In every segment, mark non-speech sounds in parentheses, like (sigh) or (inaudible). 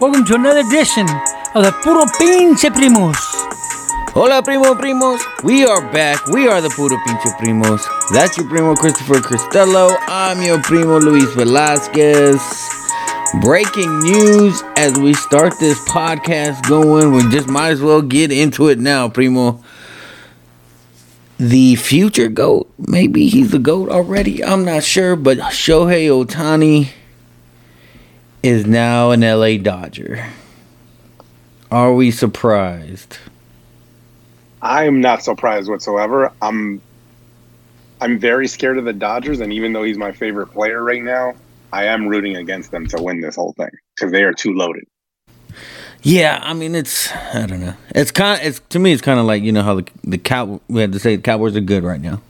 Welcome to another edition of the Puro Pinche Primos. Hola, primo primos. We are back. We are the Puro Pinche Primos. That's your primo Christopher Cristello. I'm your primo Luis Velasquez. Breaking news as we start this podcast going. We just might as well get into it now, primo. The future GOAT, maybe he's the GOAT already. I'm not sure, but Shohei Ohtani is now an LA Dodger. Are we surprised? I am not surprised whatsoever. I'm I'm very scared of the Dodgers, and even though he's my favorite player right now, I am rooting against them to win this whole thing because they are too loaded. Yeah, I mean it's I don't know. It's kind of it's to me it's kind of like you know how the the cow we had to say the Cowboys are good right now.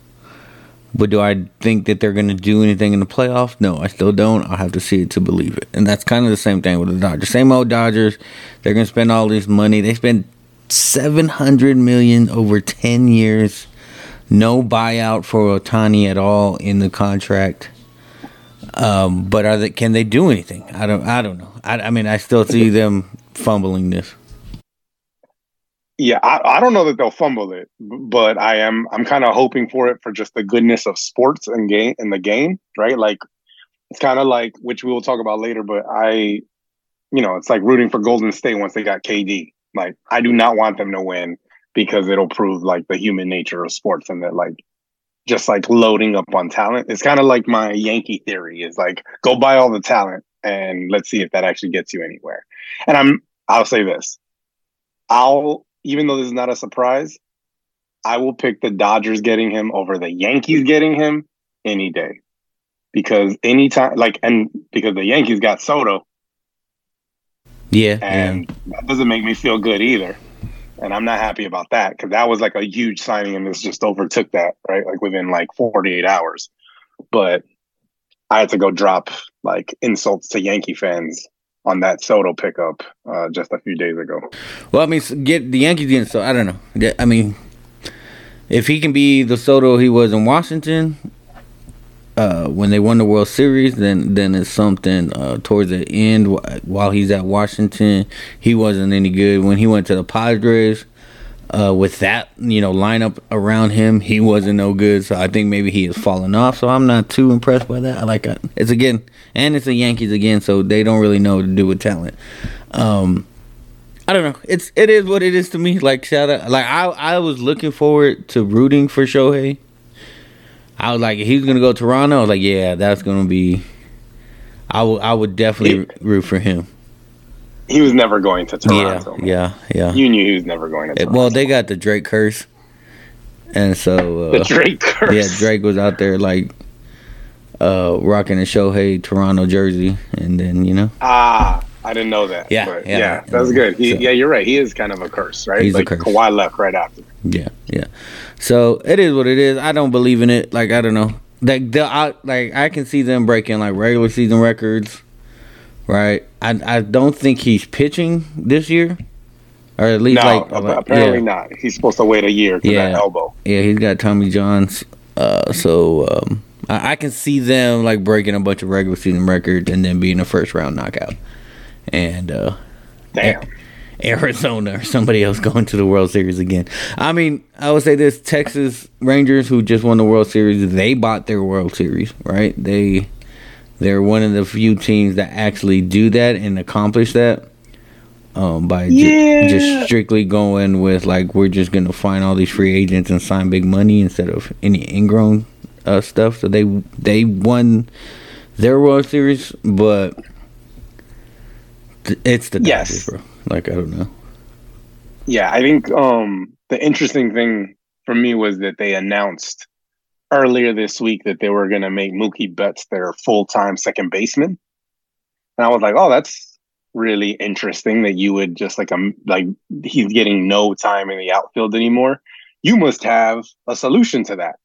But do I think that they're going to do anything in the playoffs? No, I still don't. I'll have to see it to believe it. And that's kind of the same thing with the Dodgers. Same old Dodgers. They're going to spend all this money. They spend 700 million over 10 years. No buyout for Ohtani at all in the contract. Um, but are they can they do anything? I don't I don't know. I, I mean I still see them fumbling this. Yeah, I, I don't know that they'll fumble it, but I am I'm kind of hoping for it for just the goodness of sports and game in the game, right? Like it's kind of like which we will talk about later, but I, you know, it's like rooting for Golden State once they got KD. Like I do not want them to win because it'll prove like the human nature of sports and that like just like loading up on talent. It's kind of like my Yankee theory is like go buy all the talent and let's see if that actually gets you anywhere. And I'm I'll say this. I'll even though this is not a surprise, I will pick the Dodgers getting him over the Yankees getting him any day. Because anytime like and because the Yankees got Soto. Yeah. And yeah. that doesn't make me feel good either. And I'm not happy about that because that was like a huge signing and this just overtook that, right? Like within like 48 hours. But I had to go drop like insults to Yankee fans on that Soto pickup uh, just a few days ago. Well, I mean, get the Yankees getting so I don't know. I mean, if he can be the Soto he was in Washington uh, when they won the World Series, then then it's something. Uh, towards the end, while he's at Washington, he wasn't any good. When he went to the Padres. Uh, with that, you know, lineup around him, he wasn't no good. So I think maybe he has fallen off. So I'm not too impressed by that. I like it. It's again, and it's the Yankees again, so they don't really know what to do with talent. Um, I don't know. It's it is what it is to me. Like shout out, like I I was looking forward to rooting for Shohei. I was like, he's gonna go to Toronto. I was like, yeah, that's gonna be. I would I would definitely root for him. He was never going to Toronto. Yeah, yeah, yeah. You knew he was never going to. Toronto. Well, they got the Drake curse, and so uh, the Drake curse. Yeah, Drake was out there like uh, rocking a Shohei Toronto jersey, and then you know. Ah, I didn't know that. Yeah, yeah, yeah, that's good. He, so, yeah, you're right. He is kind of a curse, right? He's like a curse. Kawhi left right after. Yeah, yeah. So it is what it is. I don't believe in it. Like I don't know. Like the I, like I can see them breaking like regular season records, right? I I don't think he's pitching this year, or at least no, like apparently yeah. not. He's supposed to wait a year to yeah. that elbow. Yeah, he's got Tommy John's. Uh, so um, I, I can see them like breaking a bunch of regular season records and then being a first round knockout, and uh, damn. Arizona or somebody else (laughs) going to the World Series again. I mean, I would say this Texas Rangers who just won the World Series, they bought their World Series, right? They they're one of the few teams that actually do that and accomplish that. Um, by yeah. ju- just strictly going with like we're just gonna find all these free agents and sign big money instead of any ingrown uh, stuff. So they they won their World Series, but th- it's the Yes. Dodgers, bro. Like I don't know. Yeah, I think um, the interesting thing for me was that they announced earlier this week that they were going to make Mookie Betts their full time second baseman, and I was like, oh, that's really interesting that you would just like um like he's getting no time in the outfield anymore. You must have a solution to that,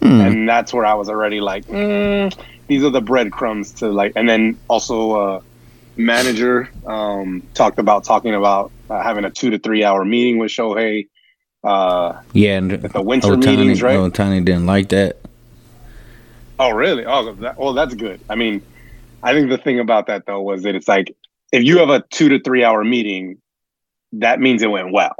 Hmm. and that's where I was already like, mm, these are the breadcrumbs to like, and then also. uh manager um, talked about talking about uh, having a two to three hour meeting with Shohei. Uh, Yeah, and the winter Ohtani, meetings, right? Ohtani didn't like that. Oh, really? Oh, that, well, that's good. I mean, I think the thing about that though was that it's like if you have a two to three hour meeting, that means it went well.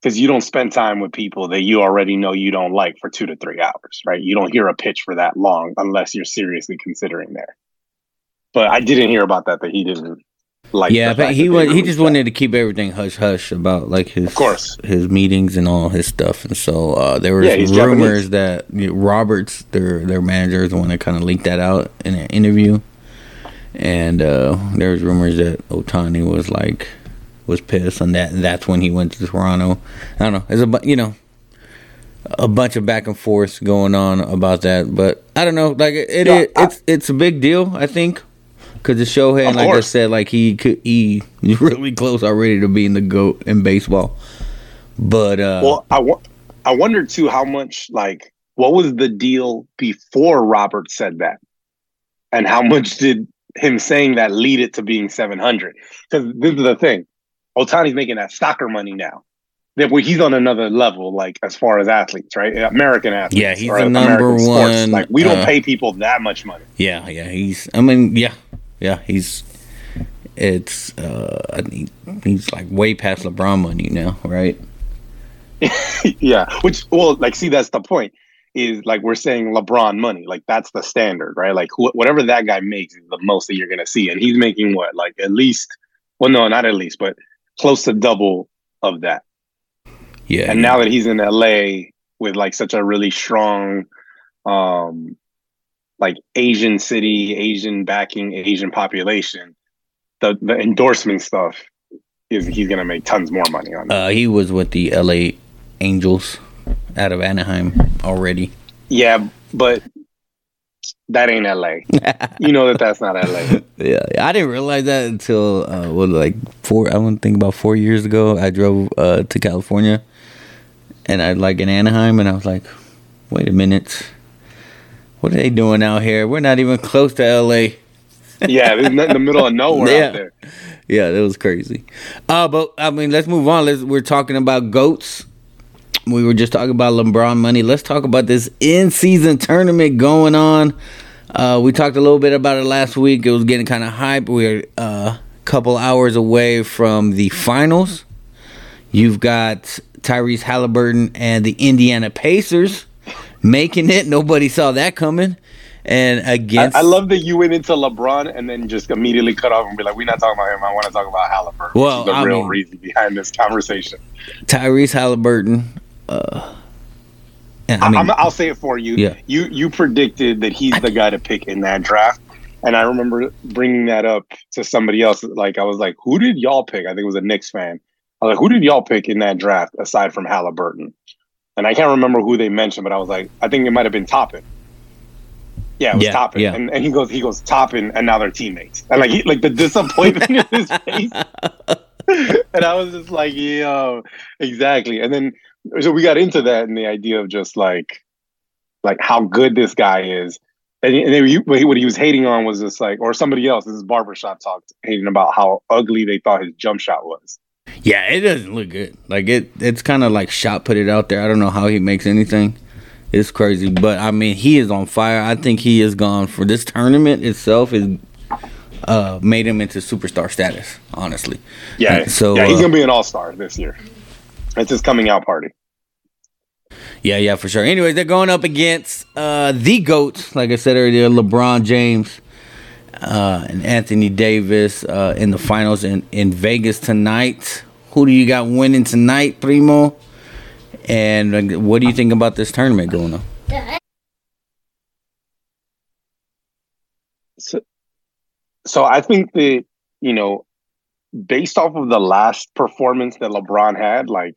Because you don't spend time with people that you already know you don't like for two to three hours, right? You don't hear a pitch for that long unless you're seriously considering there. But I didn't hear about that that he didn't like. yeah, but he that wa- they he just that. wanted to keep everything hush hush about like his Of course. his meetings and all his stuff, and so uh, there were Yeah, rumors that you know, Roberts, their their manager, is the one that kind of leaked that out in an interview, and uh, there was rumors that Ohtani was like was pissed on that, and that's when he went to Toronto. I don't know, it's a you know a bunch of back and forth going on about that, but I don't know, like it, it, Yeah, I- it's it's a big deal, I think. Cause the Shohei, Of like I said, like he could he he's (laughs) really close already to being the goat in baseball. But uh Well, I wa- I wondered too how much like what was the deal before Robert said that, and how much did him saying that lead it to being seven hundred? Because this is the thing, Ohtani's making that soccer money now. That he's on another level, like as far as athletes, right? American athletes. Yeah, he's the American number sports. one, Like we don't uh, pay people that much money. yeah, yeah, he's I mean, yeah, yeah, he's it's uh he's like way past LeBron money now, right? (laughs) yeah, which well, like, see, that's the point. Is like we're saying LeBron money, like that's the standard, right? Like wh- whatever that guy makes is the most that you're gonna see, and he's making what, like at least, well, no, not at least, but close to double of that. Yeah. And now that he's in LA with like such a really strong, um, like Asian city, Asian backing, Asian population, the the endorsement stuff is he's gonna make tons more money on. Uh he was with the LA Angels out of Anaheim already. Yeah, but that ain't LA. (laughs) you know that that's not LA. (laughs) Yeah, I didn't realize that until uh, what like four. I to think about four years ago. I drove uh, to California, and I like in Anaheim, and I was like, "Wait a minute, what are they doing out here? We're not even close to L.A." Yeah, in the middle of nowhere Yeah. out there. Yeah, that was crazy. Uh, but I mean, let's move on. Let's we're talking about goats. We were just talking about LeBron money. Let's talk about this in-season tournament going on. Uh, we talked a little bit about it last week. It was getting kind of hype. We're a uh, couple hours away from the finals. You've got Tyrese Halliburton and the Indiana Pacers making it. Nobody saw that coming. And I, against I love that you went into LeBron and then just immediately cut off and be like, "We're not talking about him. I want to talk about Halliburton." Well, the I real mean- reason behind this conversation. Tyrese Halliburton. Uh, and I I mean, am I'll say it for you. Yeah. You you predicted that he's the guy to pick in that draft, and I remember bringing that up to somebody else. Like I was like, "Who did y'all pick?" I think it was a Knicks fan. I was like, "Who did y'all pick in that draft aside from Halliburton?" And I can't remember who they mentioned, but I was like, I think it might have been Toppin. Yeah, it was Yeah, Toppin. yeah. And, and he goes, he goes Toppin, and now they're teammates. And like, he, like the disappointment in his (laughs) face. (laughs) and I was just like, yo, exactly. And then so we got into that and the idea of just like, like how good this guy is. And, and then you, what he- what he was hating on was just like, or somebody else. This is barbershop talk, hating about how ugly they thought his jump shot was. Yeah, it doesn't look good. Like it, it's kind of like shot put it out there. I don't know how he makes anything. It's crazy, but I mean, he is on fire. I think he is gone for this tournament itself. Is uh, made him into superstar status. Honestly, Yeah, So, yeah, he's uh, gonna be an all star this year. It's his coming out party. yeah, yeah, for sure. Anyways, they're going up against uh, the goats, like I said earlier, LeBron James uh, and Anthony Davis uh, in the finals in in Vegas tonight. Who do you got winning tonight, Primo? And what do you think about this tournament going on? So, so I think that you know, based off of the last performance that LeBron had, like,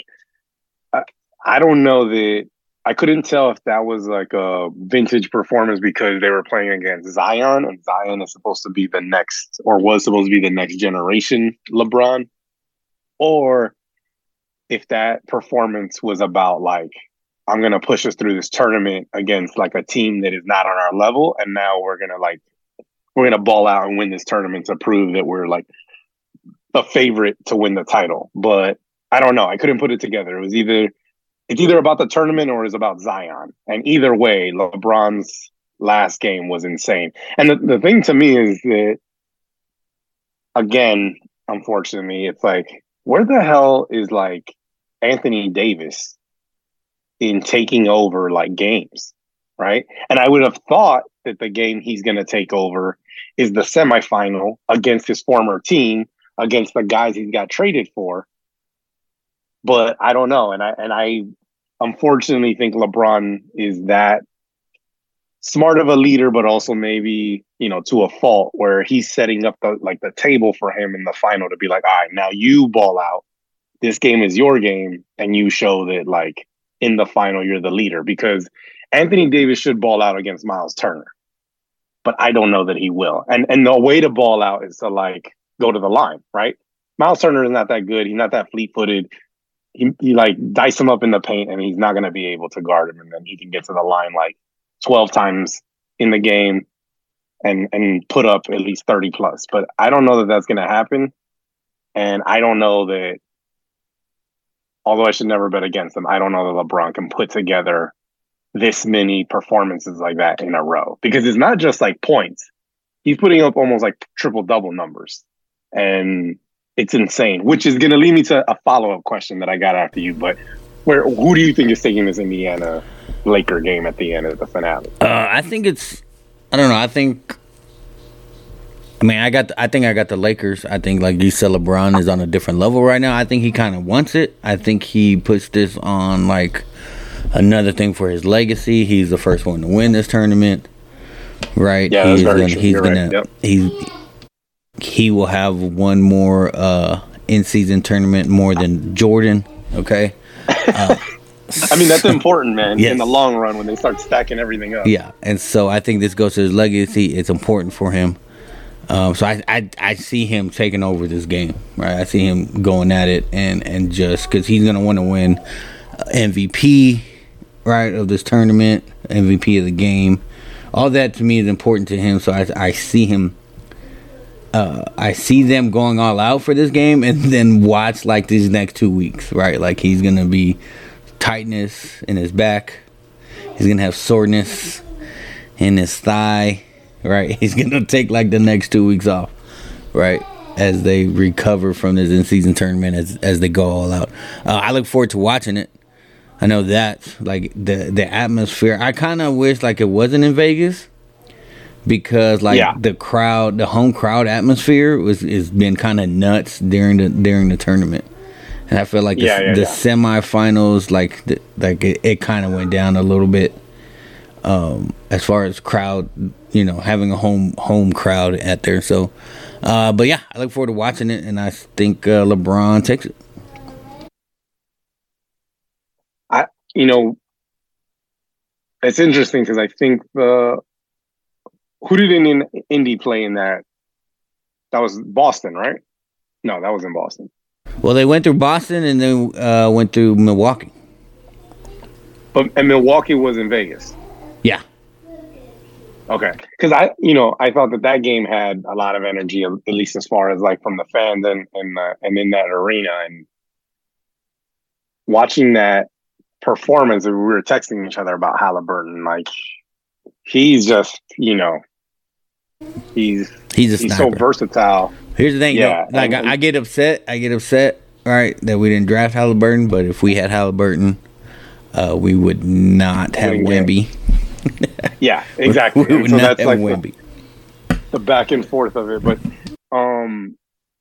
I, I don't know that I couldn't tell if that was like a vintage performance because they were playing against Zion, and Zion is supposed to be the next, or was supposed to be the next generation LeBron, or if that performance was about like I'm gonna push us through this tournament against like a team that is not on our level, and now we're gonna like we're gonna ball out and win this tournament to prove that we're like a favorite to win the title. But I don't know. I couldn't put it together. It was either it's either about the tournament or it's about Zion. And either way, LeBron's last game was insane. And the, the thing to me is that again, unfortunately, it's like where the hell is like Anthony Davis in taking over like games, right? And I would have thought that the game he's going to take over is the semifinal against his former team, against the guys he's got traded for. But I don't know, and I and I unfortunately think LeBron is that smart of a leader, but also maybe you know to a fault where he's setting up the like the table for him in the final to be like, all right, now you ball out. This game is your game, and you show that like in the final you're the leader because Anthony Davis should ball out against Miles Turner, but I don't know that he will. And and the way to ball out is to like go to the line, right? Miles Turner is not that good. He's not that fleet footed. He, he like dice him up in the paint and he's not going to be able to guard him. And then he can get to the line like 12 times in the game and and put up at least 30 plus. But I don't know that that's going to happen. And I don't know that, although I should never bet against him, I don't know that LeBron can put together this many performances like that in a row because it's not just like points. He's putting up almost like triple double numbers. And it's insane, which is going to lead me to a follow up question that I got after you. But where who do you think is taking this Indiana Laker game at the end of the finale? Uh, I think it's. I don't know. I think. I mean, I got. The, I think I got the Lakers. I think like you said, LeBron is on a different level right now. I think he kind of wants it. I think he puts this on like another thing for his legacy. He's the first one to win this tournament, right? Yeah, he's gonna, he's You're gonna right. yep. he's he will have one more uh in season tournament more than Jordan. Okay. I mean, that's important, man. Yes. In the long run, when they start stacking everything up. Yeah, and so I think this goes to his legacy. It's important for him. Um, so I, I I see him taking over this game, right? I see him going at it and and just because he's gonna want to win uh, MVP, right, of this tournament, MVP of the game. All that to me is important to him. So I I see him. Uh, I see them going all out for this game, and (laughs) then watch like these next two weeks, right? Like he's gonna be tightness in his back. He's gonna have soreness in his thigh, right? (laughs) He's gonna take like the next two weeks off, right? As they recover from this in-season tournament, as as they go all out. Uh, I look forward to watching it. I know that like the the atmosphere. I kind of wish like it wasn't in Vegas because like Yeah. the crowd, the home crowd atmosphere was has been kind of nuts during the during the tournament. And I feel like the, Yeah, yeah, the semifinals, like the, like it, it kind of went down a little bit um, as far as crowd, you know, having a home home crowd at there. So, uh, but yeah, I look forward to watching it, and I think uh, LeBron takes it. I, You know, it's interesting because I think the who did in Indy play in that? That was Boston, right? No, that was in Boston. Well, they went through Boston and then uh, went through Milwaukee. But and Milwaukee was in Vegas. Yeah, Okay, because I, you know, I thought that that game had a lot of energy, at least as far as like from the fans and and uh, and in that arena, and watching that performance. We were texting each other about Halliburton, like he's just, you know, he's he's a he's so versatile. Here's the thing, Yeah, though. Like I, I get upset. I get upset. Right, that we didn't draft Halliburton, but if we had Halliburton, uh, we would not have Wemby. (laughs) Yeah, (laughs) exactly. we would so not that's have like the, the back and forth of it. But um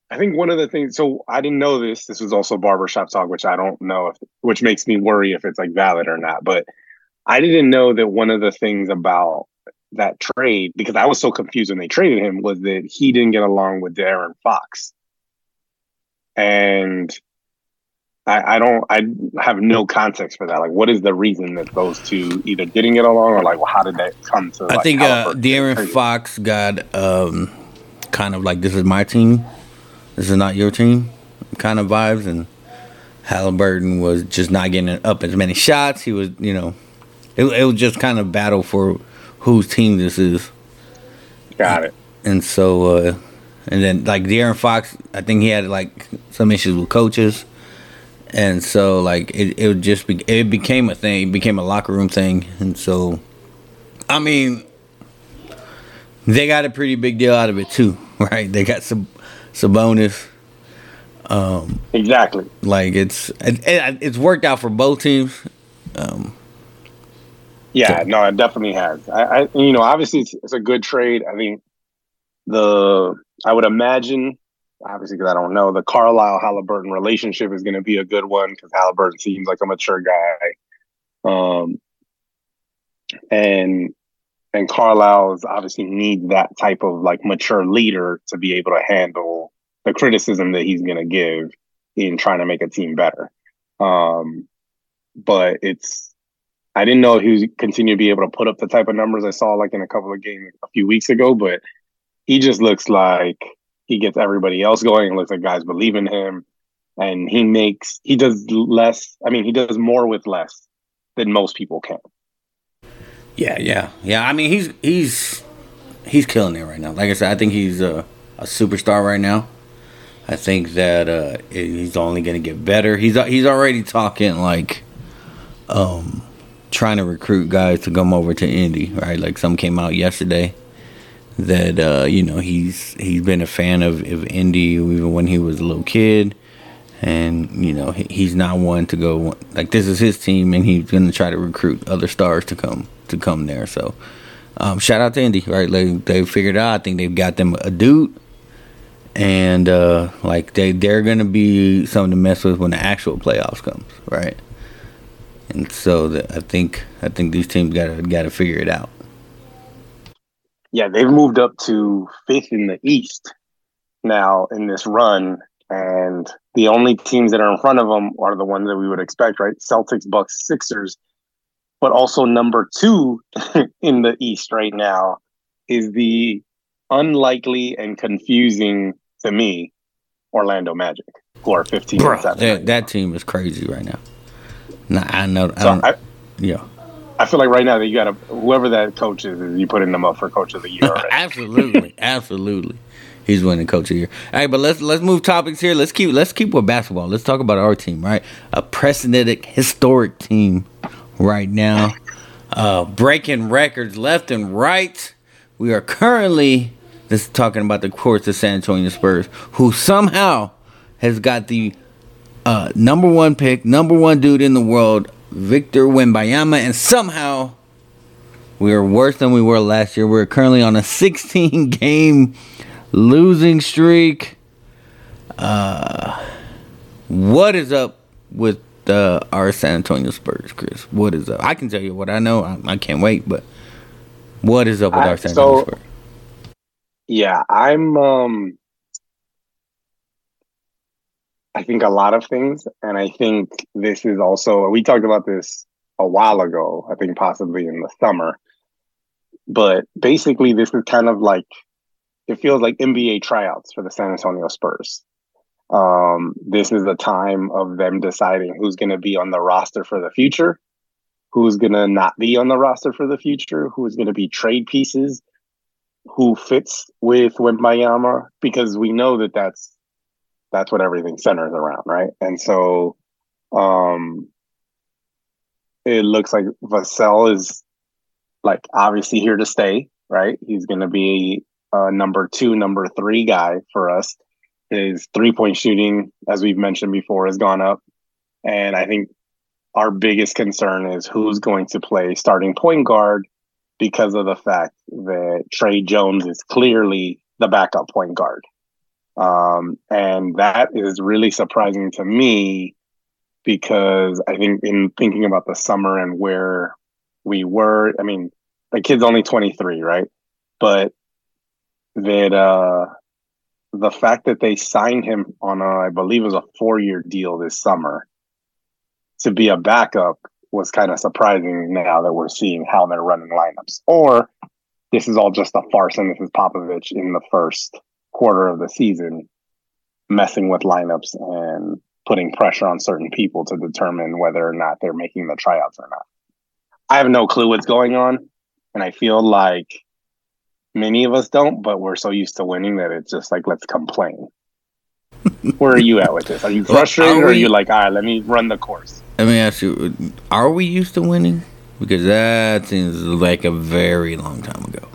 I think one of the things so I didn't know this. This was also barbershop talk, which I don't know if which makes me worry if it's like valid or not. But I didn't know that one of the things about that trade, because I was so confused when they traded him, was that he didn't get along with De'Aaron Fox. And I, I don't I have no context for that. Like what is the reason that those two either didn't get along or like well, how did that come to I like, think uh, Halliburton getting De'Aaron traded? Fox got um, kind of like this is my team, this is not your team, kind of vibes, and Halliburton was just not getting up as many shots. He was, you know, it, it was just kind of battle for whose team this is, Got it. and so uh, and then like De'Aaron Fox, I think he had like some issues with coaches. And so, like, it, it just be, it became a thing, it became a locker room thing. And so, I mean, they got a pretty big deal out of it too, (laughs) right? They got some Sabonis. Um, exactly. Like it's it, it's worked out for both teams. Um, yeah, so. no, it definitely has. I, I you know, obviously it's, it's, a good trade. I think the I would imagine, obviously because I don't know, the Carlisle Halliburton relationship is going to be a good one because Halliburton seems like a mature guy. Um, and and Carlisle's obviously need that type of like mature leader to be able to handle the criticism that he's going to give in trying to make a team better. Um, but it's I didn't know he was continue to be able to put up the type of numbers I saw like in a couple of games a few weeks ago, but he just looks like he gets everybody else going. It looks like guys believe in him, and he makes he does less. I mean, he does more with less than most people can. Yeah, yeah, yeah. I mean, he's he's he's killing it right now. Like I said, I think he's a, a superstar right now. I think that uh, he's only going to get better. He's he's already talking like, um, trying to recruit guys to come over to Indy. Right, like some came out yesterday that uh, you know he's he's been a fan of, of Indy even when he was a little kid, and you know he, he's not one to go like this is his team, and he's gonna try to recruit other stars to come to come there. So um, shout out to Indy, right? Like they figured out. I think they've got them a dude, and uh, like they they're gonna be something to mess with when the actual playoffs comes, right? And so the, I think I think these teams gotta gotta figure it out yeah, they've moved up to fifth in the East now in this run, and the only teams that are in front of them are the ones that we would expect, right? Celtics, Bucks, Sixers, but also number two (laughs) in the East right now is the unlikely and confusing to me Orlando Magic, who are 15 Bro, that, that team is crazy right now. Nah, I know. I so I, yeah. I feel like right now that you got to whoever that coach is, you putting them up for coach of the year. (laughs) absolutely, absolutely, he's winning coach of the year. All right, but let's let's move topics here. Let's keep let's keep with basketball. Let's talk about our team, right? A precedented, historic team right now, uh, breaking records left and right. We are currently just talking about the course of San Antonio Spurs, who somehow has got the uh, number one pick, number one dude in the world Victor Wembanyama, and somehow we are worse than we were last year. We're currently on a 16 (laughs) game losing streak. Uh, what is up with uh, our San Antonio Spurs, Chris? What is up? I can tell you what I know. I, I can't wait, but what is up with I, our San Antonio so, Spurs? Yeah, I'm um I think a lot of things. And I think this is also, we talked about this a while ago, I think possibly in the summer. But basically, this is kind of like, it feels like NBA tryouts for the San Antonio Spurs. Um, this is the time of them deciding who's going to be on the roster for the future, who's going to not be on the roster for the future, who's going to be trade pieces, who fits with Wembanyama, because we know that that's that's what everything centers around, right? And so um it looks like Vassell is like obviously here to stay, right? He's going to be a number 2, number 3 guy for us. His three-point shooting as we've mentioned before has gone up and I think our biggest concern is who's going to play starting point guard because of the fact that Tre Jones is clearly the backup point guard. Um, and that is really surprising to me because I think in thinking about the summer and where we were, I mean, the kid's only 23, right? But that uh, the fact that they signed him on a, I believe it was a four year deal this summer to be a backup was kind of surprising now that we're seeing how they're running lineups. Or this is all just a farce and this is Popovich in the first quarter of the season messing with lineups and putting pressure on certain people to determine whether or not they're making the tryouts or not. I have no clue what's going on. And I feel like many of us don't, but we're so used to winning that it's just like, let's complain. (laughs) Where are you at with this? Are you frustrated are or are you like, all right, let me run the course? Let me ask you, are we used to winning? Because that seems like a very long time ago.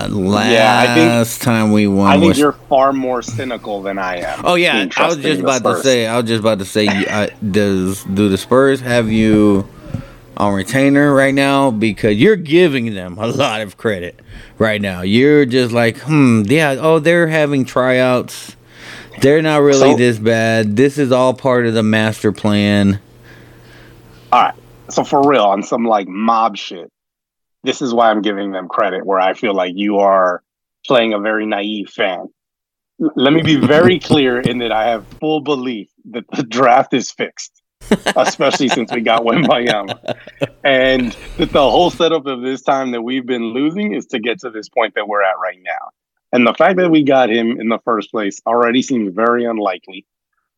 Uh, last Yeah, I think- time we won I think was you're far more cynical than I am. Oh yeah, I was just about to say. I was just about to say. I, does do the Spurs have you on retainer right now? Because you're giving them a lot of credit right now. You're just like, hmm, yeah. Oh, they're having tryouts. They're not really So- this bad. This is all part of the master plan. All right. So for real, on some like mob shit, this is why I'm giving them credit. Where I feel like you are playing a very naive fan. Let me be very (laughs) clear in that I have full belief that the draft is fixed, especially since we got Wembanyama, and that the whole setup of this time that we've been losing is to get to this point that we're at right now. And the fact that we got him in the first place already seems very unlikely.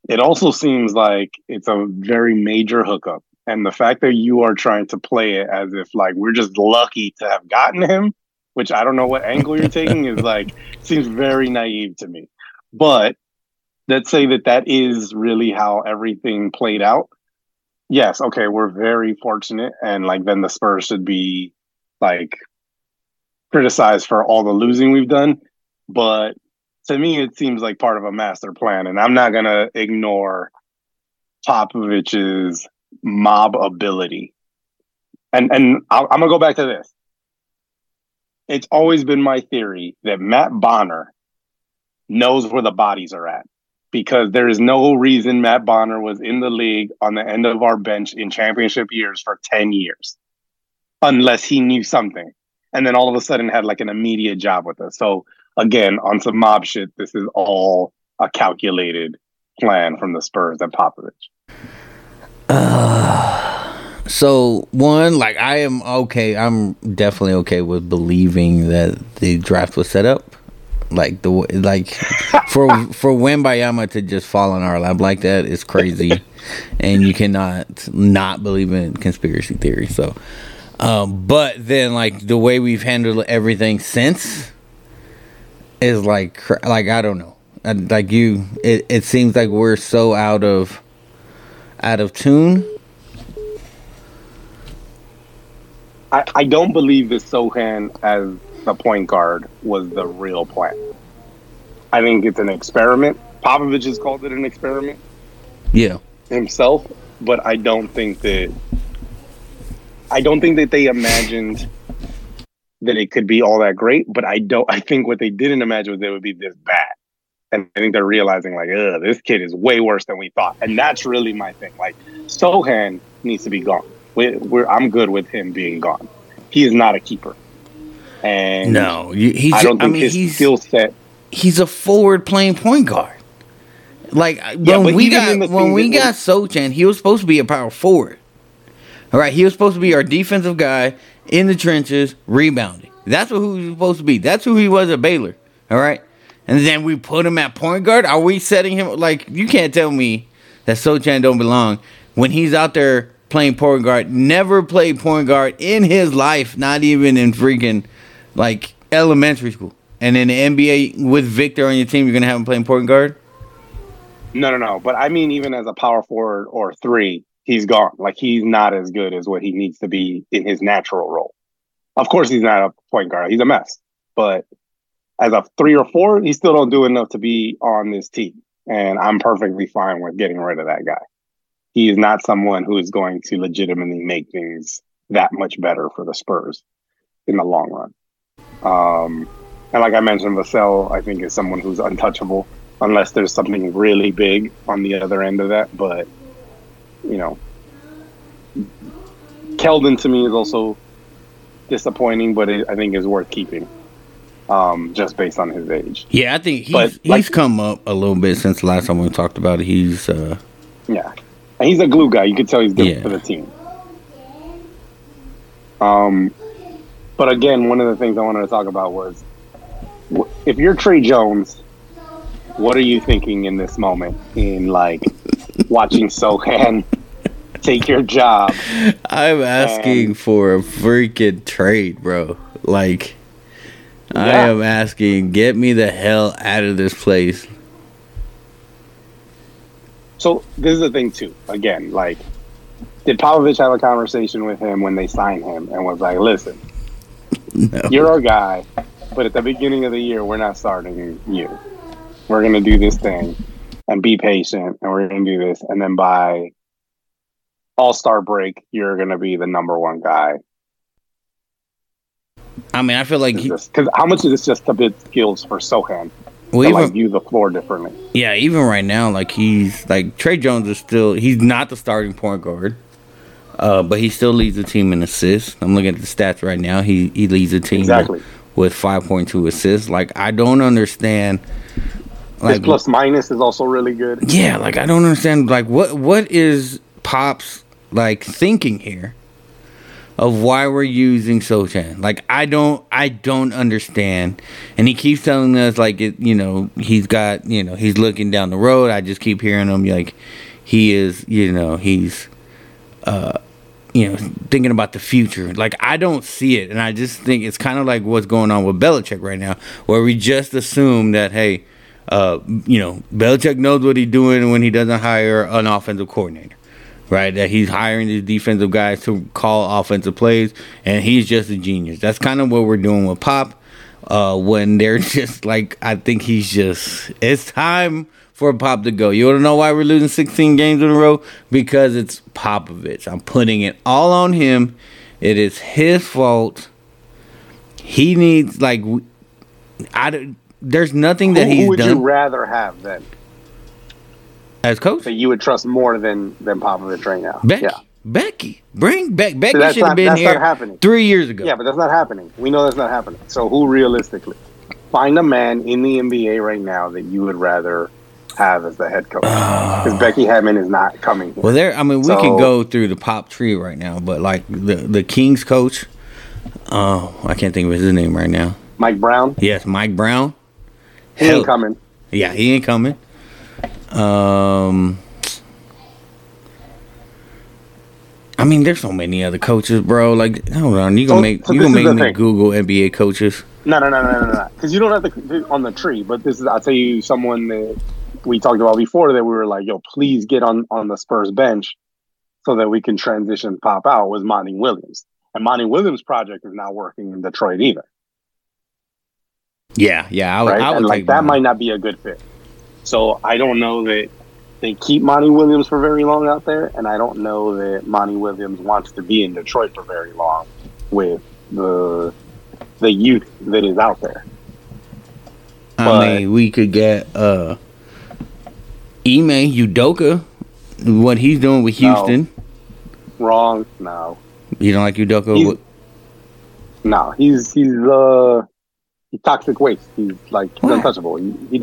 It also seems like it's a very major hookup. And the fact that you are trying to play it as if like we're just lucky to have gotten him, which I don't know what angle you're taking, is like (laughs) seems very naive to me. But let's say that that is really how everything played out. Yes, okay, we're very fortunate, and like then the Spurs should be like criticized for all the losing we've done. But to me, it seems like part of a master plan, and I'm not gonna ignore Popovich's mob ability. And and I'm gonna go back to this. It's always been my theory that Matt Bonner knows where the bodies are at because there is no reason Matt Bonner was in the league on the end of our bench in championship years for 10 years unless he knew something and then all of a sudden had like an immediate job with us. So again, on some mob shit, this is all a calculated plan from the Spurs and Popovich. So one, like I am okay. I'm definitely okay with believing that the draft was set up. Like the like for for Wembanyama to just fall in our lap like that is crazy, and you cannot not believe in conspiracy theory. So, um, but then like the way we've handled everything since is like like I don't know. Uh, Like you, it, it seems like we're so out of out of tune I, I don't believe that Sochan as the point guard was the real plan. I think it's an experiment. Popovich has called it an experiment Yeah. himself, but I don't think that I don't think that they imagined that it could be all that great. But I don't. I think what they didn't imagine was it would be this bad, and I think they're realizing like, ugh, this kid is way worse than we thought, and that's really my thing. Like Sochan needs to be gone. We're, we're, I'm good with him being gone. He is not a keeper, and No, he's. I don't I think mean, his he's skill set. he's a forward playing point guard. Like Yeah, when we got when we got Sochan, he was supposed to be a power forward. All right, he was supposed to be our defensive guy in the trenches, rebounding. That's what who he was supposed to be. That's who he was at Baylor. All right, and then we put him at point guard. Are we setting him like you can't tell me that Sochan don't belong when he's out there playing point guard? Never played point guard in his life, not even in freaking like elementary school. And in the NBA with Victor on your team, you're gonna have him playing point guard. No, no, no. But I mean, even as a power forward or three, he's gone. Like he's not as good as what he needs to be in his natural role. Of course, he's not a point guard. He's a mess. But as a three or four, he still don't do enough to be on this team. And I'm perfectly fine with getting rid of that guy. He is not someone who is going to legitimately make things that much better for the Spurs in the long run. Um, and like I mentioned, Vassell, I think is someone who's untouchable unless there's something really big on the other end of that. But you know, Keldon to me is also disappointing, but it, I think is worth keeping, um, just based on his age. Yeah, I think he's But, he's like- come up a little bit since the last time we talked about it. He's uh Yeah, and he's a glue guy. You could tell he's good Yeah. for the team. Um, but again, one of the things I wanted to talk about was if you're Tre Jones, what are you thinking in this moment? In like watching (laughs) Sochan take your job I'm asking Um, for a freaking trade, bro. Like I am asking, get me the hell out of this place. So this is the thing too. Again, like, did Popovich have a conversation with him when they signed him and was like, "Listen, No. you're our guy. but at the beginning of the year, we're not starting you. We're gonna do this thing and be patient, and we're gonna do this, and then by All Star break, you're gonna be the number one guy. I mean, I feel like Because how much of this just a bit skills for Sochan well, to even, like view the floor differently? yeah, even right now, like he's like Tre Jones is still he's not the starting point guard. Uh, but he still leads the team in assists. I'm looking at the stats right now. He he leads the team Exactly. with, with 5.2 assists. Like I don't understand. His Like plus minus is also really good. yeah, like I don't understand. Like what what is Pop's like thinking here of why we're using Sochan? Like I don't I don't understand. And he keeps telling us like it. You know he's got you know he's looking down the road. I just keep hearing him like he is you know he's uh you know thinking about the future. Like I don't see it, and I just think it's kind of like what's going on with Belichick right now, where we just assume that hey. Uh, you know, Belichick knows what he's doing when he doesn't hire an offensive coordinator, right? That he's hiring these defensive guys to call offensive plays, and he's just a genius. That's kind of what we're doing with Pop. Uh, when they're (laughs) just like, I think he's just, it's time for Pop to go. You want to know why we're losing 16 games in a row? Because it's Popovich. I'm putting it all on him. It is his fault. He needs like, I. there's nothing that Who he's would done you rather have then as coach. that you would trust more than than Popovich right now? Becky, Yeah, Becky, bring back Becky. that's Should have been that's here three years ago. yeah, but that's not happening. We know that's not happening. So who realistically find a man in the NBA right now that you would rather have as the head coach? Ah. Because Becky Hammond is not coming. Here. Well, there. I mean, we So- can go through the pop tree right now, but like the the Kings coach. Oh, I can't think of his name right now. Mike Brown, Yes, Mike Brown. he Hell- ain't coming. Yeah, he ain't coming. Um, I mean, there's so many other coaches, bro. Like, hold on, you gonna So- make so you gonna make me thing. Google NBA coaches? No, no, no, no, no, no. Because you don't have to on the tree. But this is, I'll tell you, someone that we talked about before that we were like, yo, please get on on the Spurs bench so that we can transition pop out was Monty Williams. And Monty Williams' project is not working in Detroit either. Yeah, yeah, I would, right? I would like that Brown. might not be a good fit. So I don't know that they keep Monty Williams for very long out there, and I don't know that Monty Williams wants to be in Detroit for very long with the the youth that is out there. I But- mean, we could get uh Ime Udoka, what he's doing with No. Houston. Wrong? No, You don't like Udoka? He's- no. He's he's uh he's toxic waste. He's like What? untouchable. He he,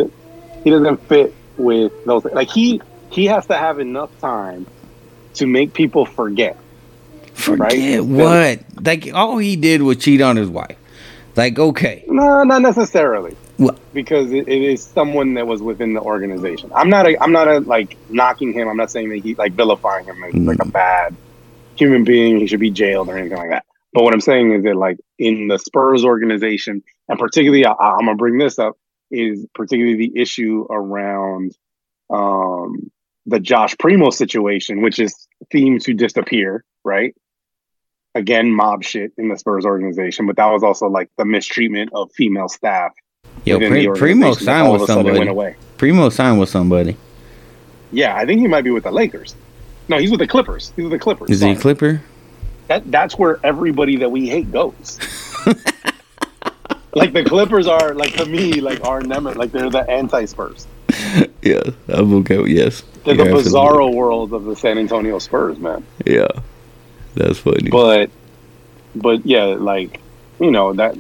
he doesn't fit with those. Like he he has to have enough time to make people forget. Forget right? what? Like all he did was cheat on his wife. Like okay, No, not necessarily. What? Because it, it is someone that was within the organization. I'm not a, I'm not a, like knocking him. I'm not saying that he like vilifying him as like a Mm. bad human being. He should be jailed or anything like that. But what I'm saying is that like in the Spurs organization, and particularly I, I'm gonna bring this up is particularly the issue around um, the Josh Primo situation, which is themed to disappear, right? Again, mob shit in the Spurs organization, but that was also like the mistreatment of female staff. yo, Pri- Primo signed with of a sudden somebody. Primo signed with somebody. Yeah, I think he might be with the Lakers. No, he's with the Clippers. He's with the Clippers. Is he a Clipper? that that's where everybody that we hate goes. (laughs) like the Clippers are like to me like our nemesis. Like they're the anti Spurs. Yeah, I'm okay. with- Yes, They're Yeah, the bizarro world of the San Antonio Spurs, man. Yeah, that's funny. But but yeah, like you know that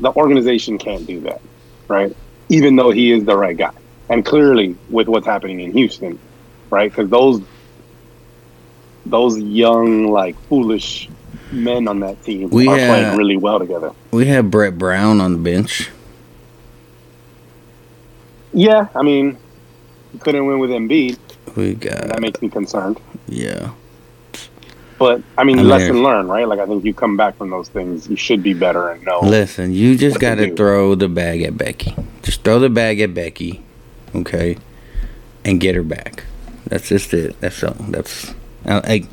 the organization can't do that, right? Even though he is the right guy, and clearly with what's happening in Houston, right? Because those those young like foolish men on that team We are playing really well together. we have Brett Brown on the bench. Yeah, I mean, couldn't win with Embiid. We and That makes me concerned. yeah. But I mean, I mean, lesson learned, right? Like I think you come back from those things, you should be better and know. Listen, you just got to throw the bag at Becky. Just throw the bag at Becky, okay, and get her back. That's just it. That's all. That's uh, hey,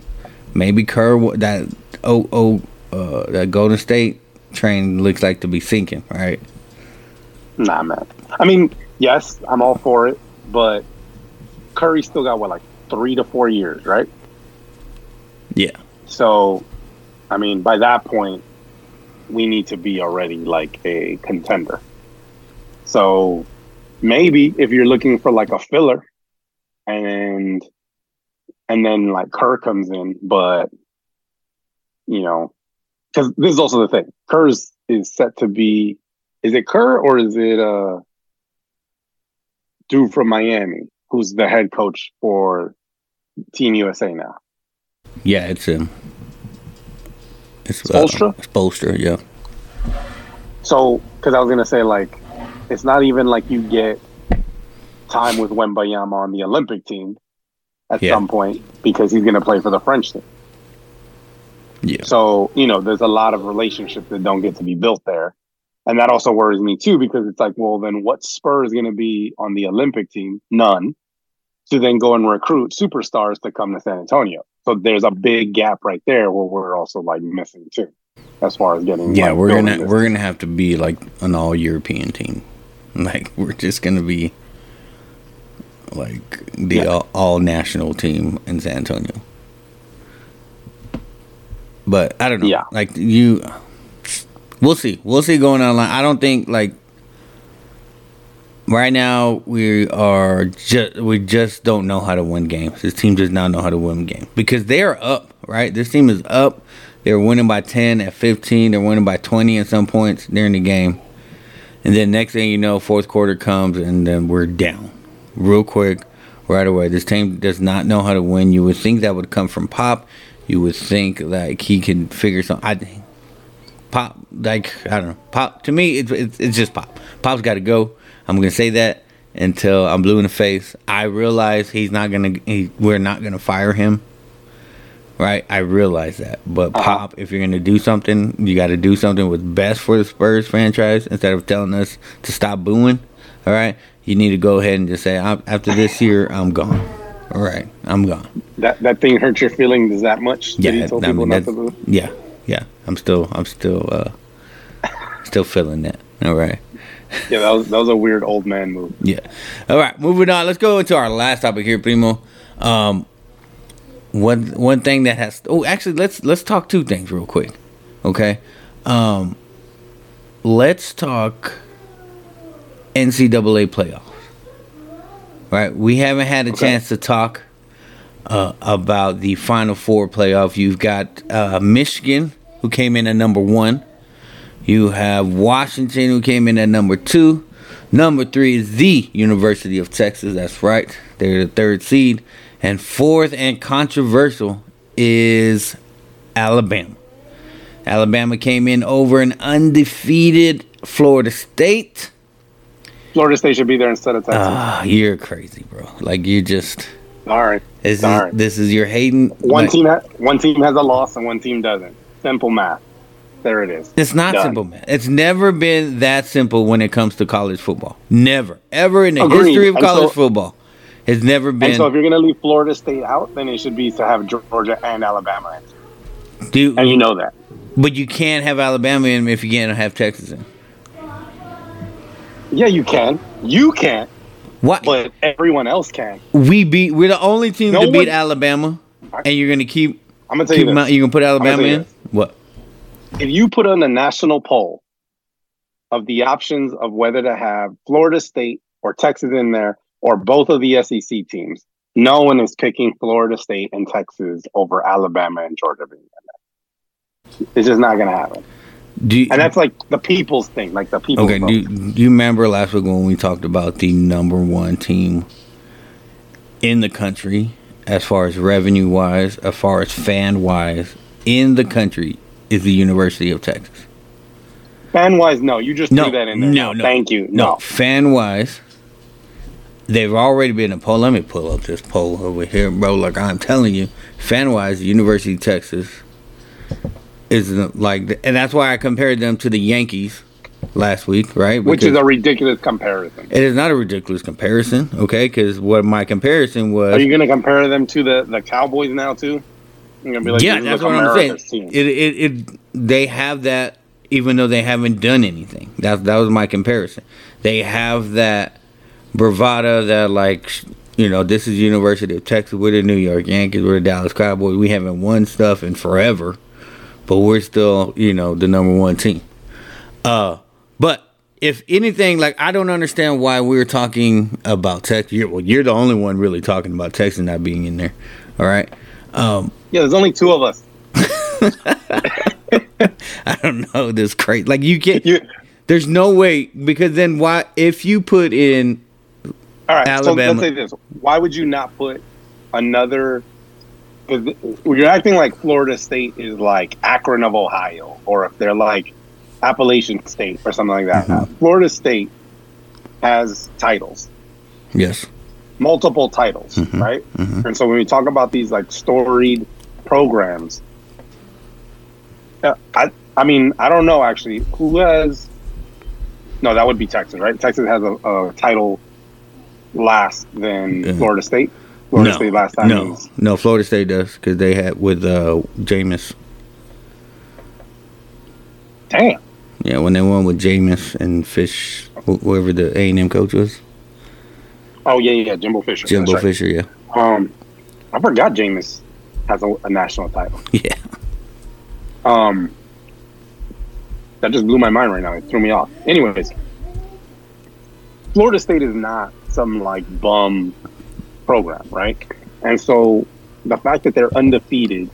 maybe Kerr that oh oh uh, that Golden State train looks like to be sinking, right? Nah, man. I mean, yes, I'm all for it, but Curry still got what like three to four years, right? Yeah. So, I mean, by that point, we need to be already like a contender. So, maybe if you're looking for like a filler, and and then like Kerr comes in, but you know, because this is also the thing. Kerr's is set to be. Is it Kerr or is it uh dude from Miami who's the head coach for Team USA now? Yeah, it's him. It's Spoelstra? Uh, Spoelstra, yeah. So, because I was gonna say like, it's not even like you get time with Wembanyama on the Olympic team at Yeah. some point because he's gonna play for the French team. Yeah. So, you know, there's a lot of relationships that don't get to be built there. And that also worries me too, because it's like, well, then what spur is going to be on the Olympic team? None. To then go and recruit superstars to come to San Antonio. So there's a big gap right there where we're also like missing too, as far as getting. Yeah, like, we're gonna this. we're gonna have to be like an all European team. (laughs) Like we're just gonna be like the Yeah. all, all national team in San Antonio. But I don't know. Yeah. Like you we'll see. We'll see going online. I don't think like right now we are just we just don't know how to win games. This team does not know how to win games because they are up, right? This team is up. They're winning by 10 at 15. They're winning by 20 at some points during the game. And then next thing you know, fourth quarter comes and then we're down real quick right away. This team does not know how to win. You would think that would come from Pop. You would think like he can figure something. I Pop like I don't know. Pop to me it's it's, it's just Pop. Pop's got to go. I'm gonna say that until I'm blue in the face. I realize he's not gonna. He, we're not gonna fire him. Right, I realize that, but Uh-huh. Pop, if you're gonna do something, you got to do something what's best for the Spurs franchise instead of telling us to stop booing. All right, you need to go ahead and just say, after this year, I'm gone. All right, I'm gone. that that thing hurt your feelings that much. Yeah, he I mean, to yeah, yeah. I'm still, I'm still, uh, still feeling that. All right. Yeah, that was that was a weird old man move. Yeah. All right, moving on. Let's go into our last topic here, Primo. Um, one one thing that has. Oh, actually, let's let's talk two things real quick. Okay. Um, let's talk NCAA playoffs. Right. We haven't had a Okay. chance to talk uh, about the Final Four playoff. You've got uh, Michigan, who came in at number one. You have Washington, who came in at number two. Number three is the University of Texas. That's right. They're the third seed. And fourth and controversial is Alabama. Alabama came in over an undefeated Florida State. Florida State should be there instead of Texas. Ah, you're crazy, bro. Like you just All right. this is this is your hating. One like, team ha- one team has a loss and one team doesn't. Simple math. There it is. It's not Done. simple, math. It's never been that simple when it comes to college football. Never, ever in the Agreed. history of And college so- football, it's never And been. so if you're going to leave Florida State out, then it should be to have Georgia and Alabama in. dude, And you know that. but you can't have Alabama in if you can't have Texas in. Yeah, you can. You can, What? but everyone else can. we beat. We're the only team No to beat Alabama, and you're gonna keep. I'm going to tell you out, this. you gonna put gonna Alabama in? this. What? If you put on a national poll of the options of whether to have Florida State or Texas in there or both of the SEC teams, no one is picking Florida State and Texas over Alabama and Georgia being in there. It's just not going to happen. Do you, And that's like the people's thing, like the people. okay? Do, do you remember last week when we talked about the number one team in the country, as far as revenue wise, as far as fan wise, in the country is the University of Texas. Fan wise, no. You just No, threw that in there. no, no. Thank you. No, No. fan wise, they've already been a poll. Let me pull up this poll over here, bro. Like I'm telling you, fan wise, the University of Texas is like, and that's why I compared them to the Yankees last week, right? Which is a ridiculous comparison. it is not a ridiculous comparison, okay? Because what my comparison was, Are you going to compare them to the, the Cowboys now, too? You're going to be like, yeah, that's what I'm saying. It, it, it, they have that even though they haven't done anything. That that was my comparison. They have that bravado that like you know this is University of Texas, we're the New York Yankees, we're the Dallas Cowboys. We haven't won stuff in forever, but we're still you know the number one team. Uh, but if anything, like I don't understand why we're talking about Texas. You're, well, you're the only one really talking about Texas not being in there. All right. Um, Yeah, there's only two of us. (laughs) (laughs) I don't know this crazy. Like you can't. You, There's no way because then why if you put in all right, so Alabama. let's say this: Why would you not put another? You're acting like Florida State is like Akron of Ohio, or if they're like Appalachian State or something like that. Mhm. Florida State has titles, yes, multiple titles, Mhm. right? Mhm. And so when we talk about these like storied programs, I I mean I don't know actually who has. No, that would be Texas, right? Texas has a, a title last than. Florida State. Florida no, State last time no, was no. Florida State does because they had with uh Jameis. damn. Yeah, when they won with Jameis and Fish, wh- whoever the A and M coach was, Oh yeah, yeah, Jimbo Fisher. Jimbo right. Fisher. Yeah, Um, I forgot Jameis has a, a national title. (laughs) yeah. Um, that just blew my mind right now. It threw me off. Anyways, Florida State is not some like bum program, right? And so the fact that they're undefeated,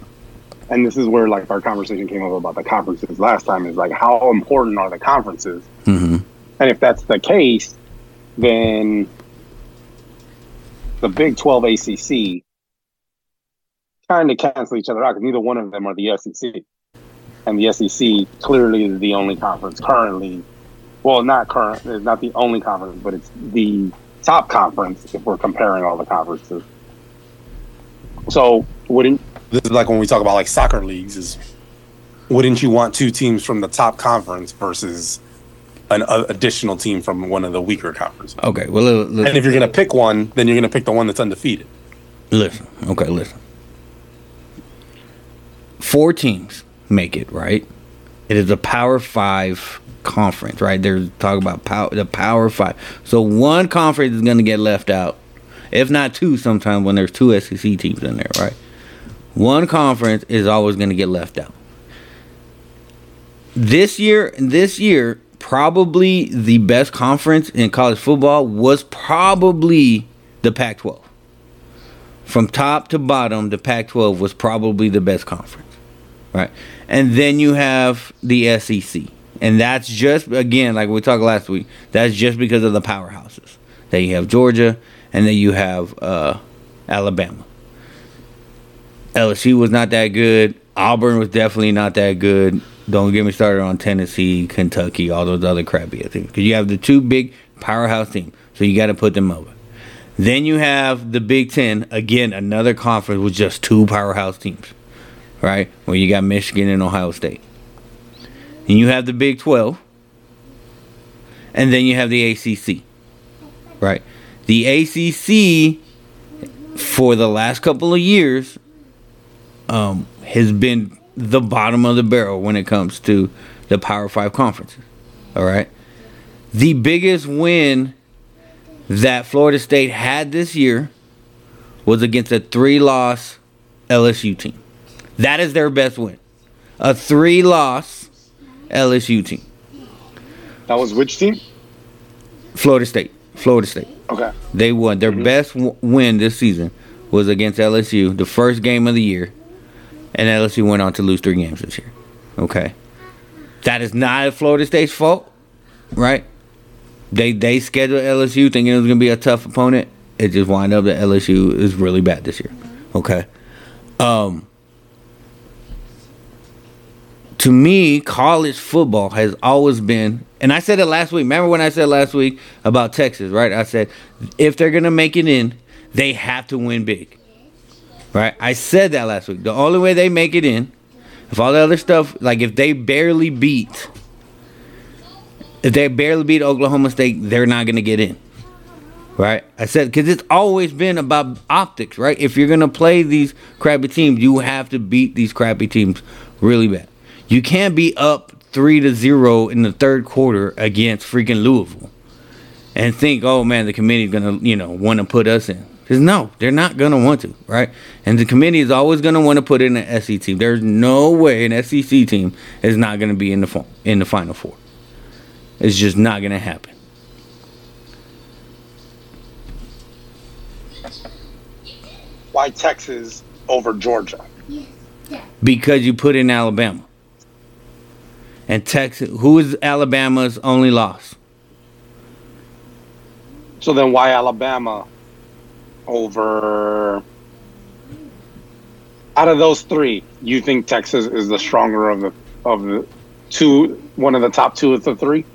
and this is where like our conversation came up about the conferences last time, is like how important are the conferences? hmm And if that's the case, then the Big 12 ACC kind of cancel each other out because neither one of them are the SEC. And the SEC clearly is the only conference currently. Well, not current, it's not the only conference, but it's the top conference if we're comparing all the conferences. So, wouldn't This is like when we talk about like soccer leagues. Is wouldn't you want two teams from the top conference versus an uh, additional team from one of the weaker conferences? Okay, well, li- li- And if you're gonna pick one, then you're gonna pick the one that's undefeated. listen. Okay, listen. Four teams make it right. It is a Power Five conference, right? They're talking about power, the Power Five. So one conference is going to get left out, if not two. Sometimes when there's two SEC teams in there, right? One conference is always going to get left out. This year, this year, probably the best conference in college football was probably the Pac-12. From top to bottom, the Pac-12 was probably the best conference, right? And then you have the SEC, and that's just again like we talked last week. That's just because of the powerhouses. Then you have Georgia, and then you have uh, Alabama. LSU was not that good. Auburn was definitely not that good. Don't get me started on Tennessee, Kentucky, all those other crappy teams. Because you have the two big powerhouse teams, so you got to put them over. Then you have the Big Ten, again, another conference with just two powerhouse teams, right? Where you got Michigan and Ohio State. And you have the Big 12. And then you have the ACC, right? The ACC, for the last couple of years, um, has been the bottom of the barrel when it comes to the Power Five conferences. All right. The biggest win that Florida State had this year was against a three loss LSU team. That is their best win. A three loss LSU team. that was which team? Florida State. Florida State. Okay. They won. Their best w- win this season was against LSU, the first game of the year. And LSU went on to lose three games this year. Okay. That is not Florida State's fault, right? They they scheduled LSU thinking it was gonna be a tough opponent. It just wound up that LSU is really bad this year. Okay. Um to me, college football has always been, and I said it last week. Remember when I said last week about Texas, right? I said if they're gonna make it in, they have to win big. Right? I said that last week. The only way they make it in, if all the other stuff, like if they barely beat, if they barely beat Oklahoma State, they're not gonna get in. Right? I said because it's always been about optics, right? If you're gonna play these crappy teams, you have to beat these crappy teams really bad. You can't be up three to zero in the third quarter against freaking Louisville, and think, oh man, the committee's gonna you know want to put us in. Because no, they're not gonna want to, right? And the committee is always gonna want to put in an SEC team. There's no way an SEC team is not gonna be in the fo- in the Final Four. It's just not gonna happen. Why Texas over Georgia? because you put in Alabama. And Texas, who is Alabama's only loss? So then why Alabama over out of those three, you think Texas is the stronger of the of the two one of the top two of the three?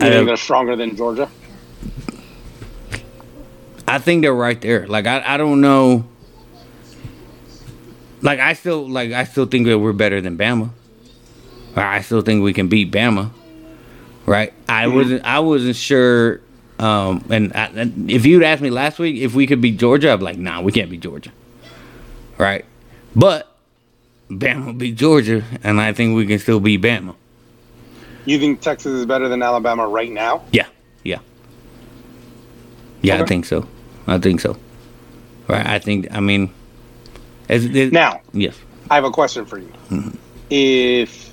You think they're stronger than Georgia? I think they're right there. Like I, I don't know. Like I still like I still think that we're better than Bama. I still think we can beat Bama. Right? I wasn't I wasn't sure um and, I, and if you'd asked me last week if we could beat Georgia, I'd be like, nah, we can't beat Georgia. Right? But Bama beat Georgia and I think we can still beat Bama. You think Texas is better than Alabama right now? Yeah, yeah, yeah. I think so. I think so. Right. I think. I mean, as, it, Now, yes. I have a question for you. If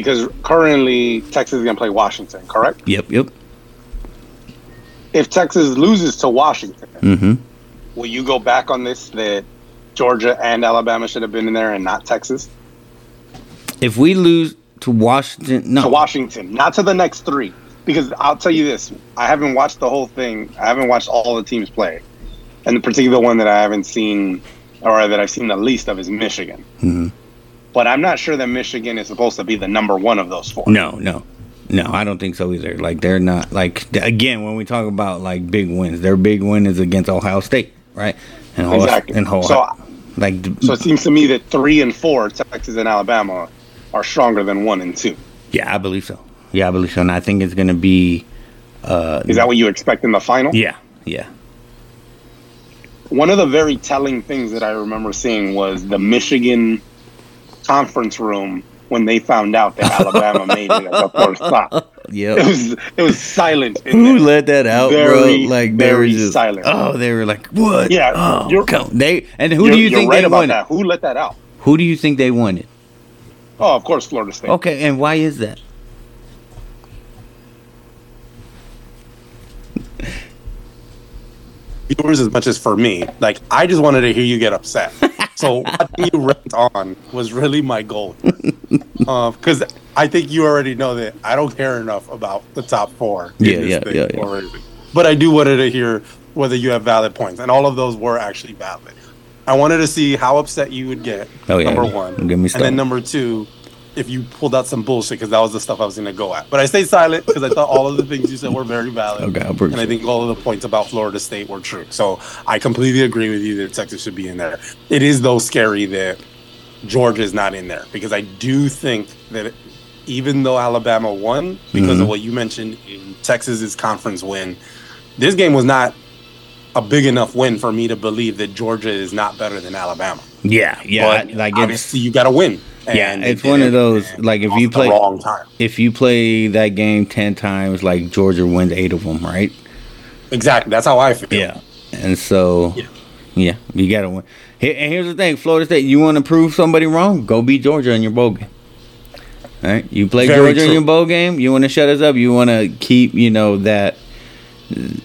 because currently Texas is going to play Washington, correct? Yep. Yep. If Texas loses to Washington, Mm-hmm. will you go back on this that Georgia and Alabama should have been in there and not Texas? If we lose to Washington, no. To Washington, not to the next three. Because I'll tell you this, I haven't watched the whole thing. I haven't watched all the teams play. And the particular one that I haven't seen or that I've seen the least of is Michigan. Mhm. But I'm not sure that Michigan is supposed to be the number one of those four. no, no, no. I don't think so either. Like they're not. Like again, when we talk about like big wins, their big win is against Ohio State, right? And Ohio, Exactly. And Ohio, So- like So it seems to me that three and four, Texas and Alabama, are stronger than one and two. yeah, I believe so. Yeah, I believe so. And I think it's gonna be. Uh, Is that what you expect in the final? yeah, yeah. One of the very telling things that I remember seeing was the Michigan conference room when they found out that Alabama (laughs) made it as a first stop. It was it was silent. Who there. let that out, Very, bro? Like they were very just silent. Oh, they were like, what? Yeah, oh, you're- come. They and who do you think right they about won? that? Who let that out? Who do you think they won it? Oh, of course, Florida State. Okay, and why is that? Yours as much as for me. Like I just wanted to hear you get upset. (laughs) So watching you rant on was really my goal. (laughs) Um, because I think you already know that I don't care enough about the top four. Yeah, yeah, yeah, yeah. already. But I do wanted to hear whether you have valid points, and all of those were actually valid. I wanted to see how upset you would get. Oh, yeah. Number one, and then number two, if you pulled out some bullshit, because that was the stuff I was going to go at. But I stayed silent because I thought all of the things you said were very valid. Okay, I And I think all of the points about Florida State were true. So I completely agree with you that Texas should be in there. It is though scary that Georgia is not in there because I do think that even though Alabama won because Mhm. of what you mentioned in Texas's conference win, this game was not a big enough win for me to believe that Georgia is not better than Alabama. Yeah, yeah. but like obviously you got to win. Yeah, it's one of those, like, if you play- wrong time. if you play that game ten times, like Georgia wins eight of them, right? Exactly. That's how I feel. Yeah, and so Yeah. yeah, you gotta win. Here, and here's the thing: Florida State, you want to prove somebody wrong? Go beat Georgia in your bowl game. All right, you play Very Georgia in your bowl game. You want to shut us up. You want to keep, you know that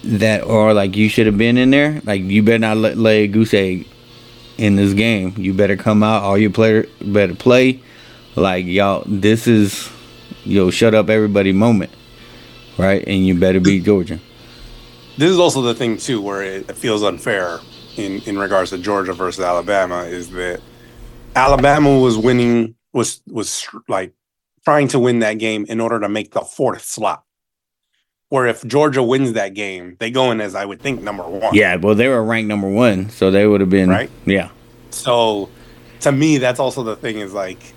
that or like you should have been in there. Like you better not let, lay a goose egg in this game. You better come out. All your player better play. Like y'all, this is yo shut up everybody moment, right? And you better beat Georgia. this is also the thing too where it feels unfair in in regards to Georgia versus Alabama is that Alabama was winning was was like trying to win that game in order to make the fourth slot. Where if Georgia wins that game, they go in as I would think number one. Yeah, well, they were ranked number one, so they would have been Right. Yeah, So to me, that's also the thing is like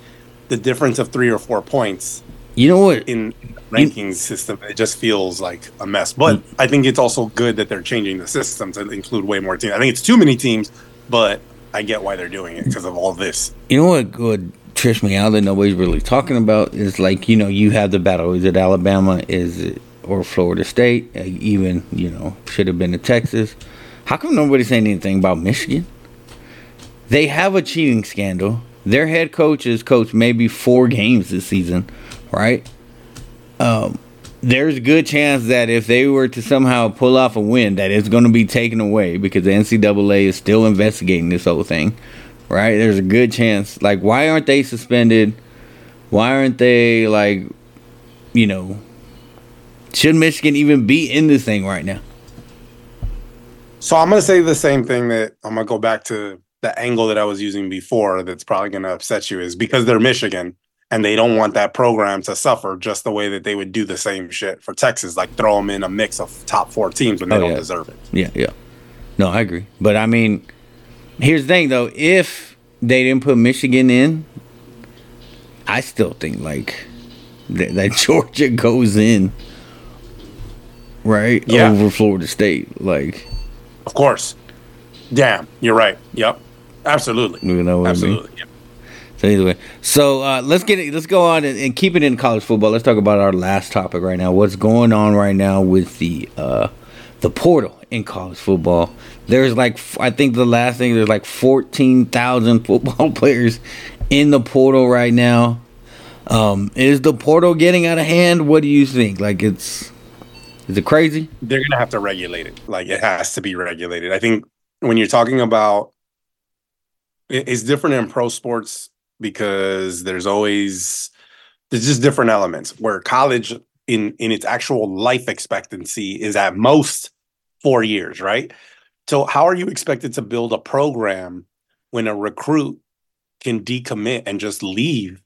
the difference of three or four points you know what? in ranking system. It just feels like a mess. But mm. I think it's also good that they're changing the system to include way more teams. I think it's too many teams, but I get why they're doing it because of all this. You know what? What trips me out that nobody's really talking about is like you know you have the battle. Is it Alabama? Is it or Florida State? Uh, even you know should have been in Texas. How come nobody's saying anything about Michigan? They have a cheating scandal. Their head coach has coached maybe four games this season, right? Um, there's a good chance that if they were to somehow pull off a win, that it's going to be taken away because the NCAA is still investigating this whole thing, right? There's a good chance. Like, why aren't they suspended? Why aren't they like, you know, should Michigan even be in this thing right now? So I'm going to say the same thing that I'm going to go back to the angle that I was using before. That's probably going to upset you is because they're Michigan and they don't want that program to suffer just the way that they would do the same shit for Texas, like throw them in a mix of top four teams when they Oh, don't yeah. deserve it. Yeah, yeah. No, I agree. But I mean, here's the thing though: if they didn't put Michigan in, I still think like that, that (laughs) Georgia goes in, right Yeah. over Florida State. Like, Of course. Damn, you're right. Yep. Absolutely. you know what I mean? Absolutely. Yep. So anyway, so uh, let's get it. Let's go on and, and keep it in college football. Let's talk about our last topic right now. What's going on right now with the uh, the portal in college football? There's like I think the last thing there's like fourteen thousand (laughs) football players in the portal right now. Um, is the portal getting out of hand? What do you think? Like it's is it crazy? they're gonna have to regulate it. Like it has to be regulated. I think when you're talking about it's different in pro sports because there's always there's just different elements where college in in its actual life expectancy is at most four years, right? So how are you expected to build a program when a recruit can decommit and just leave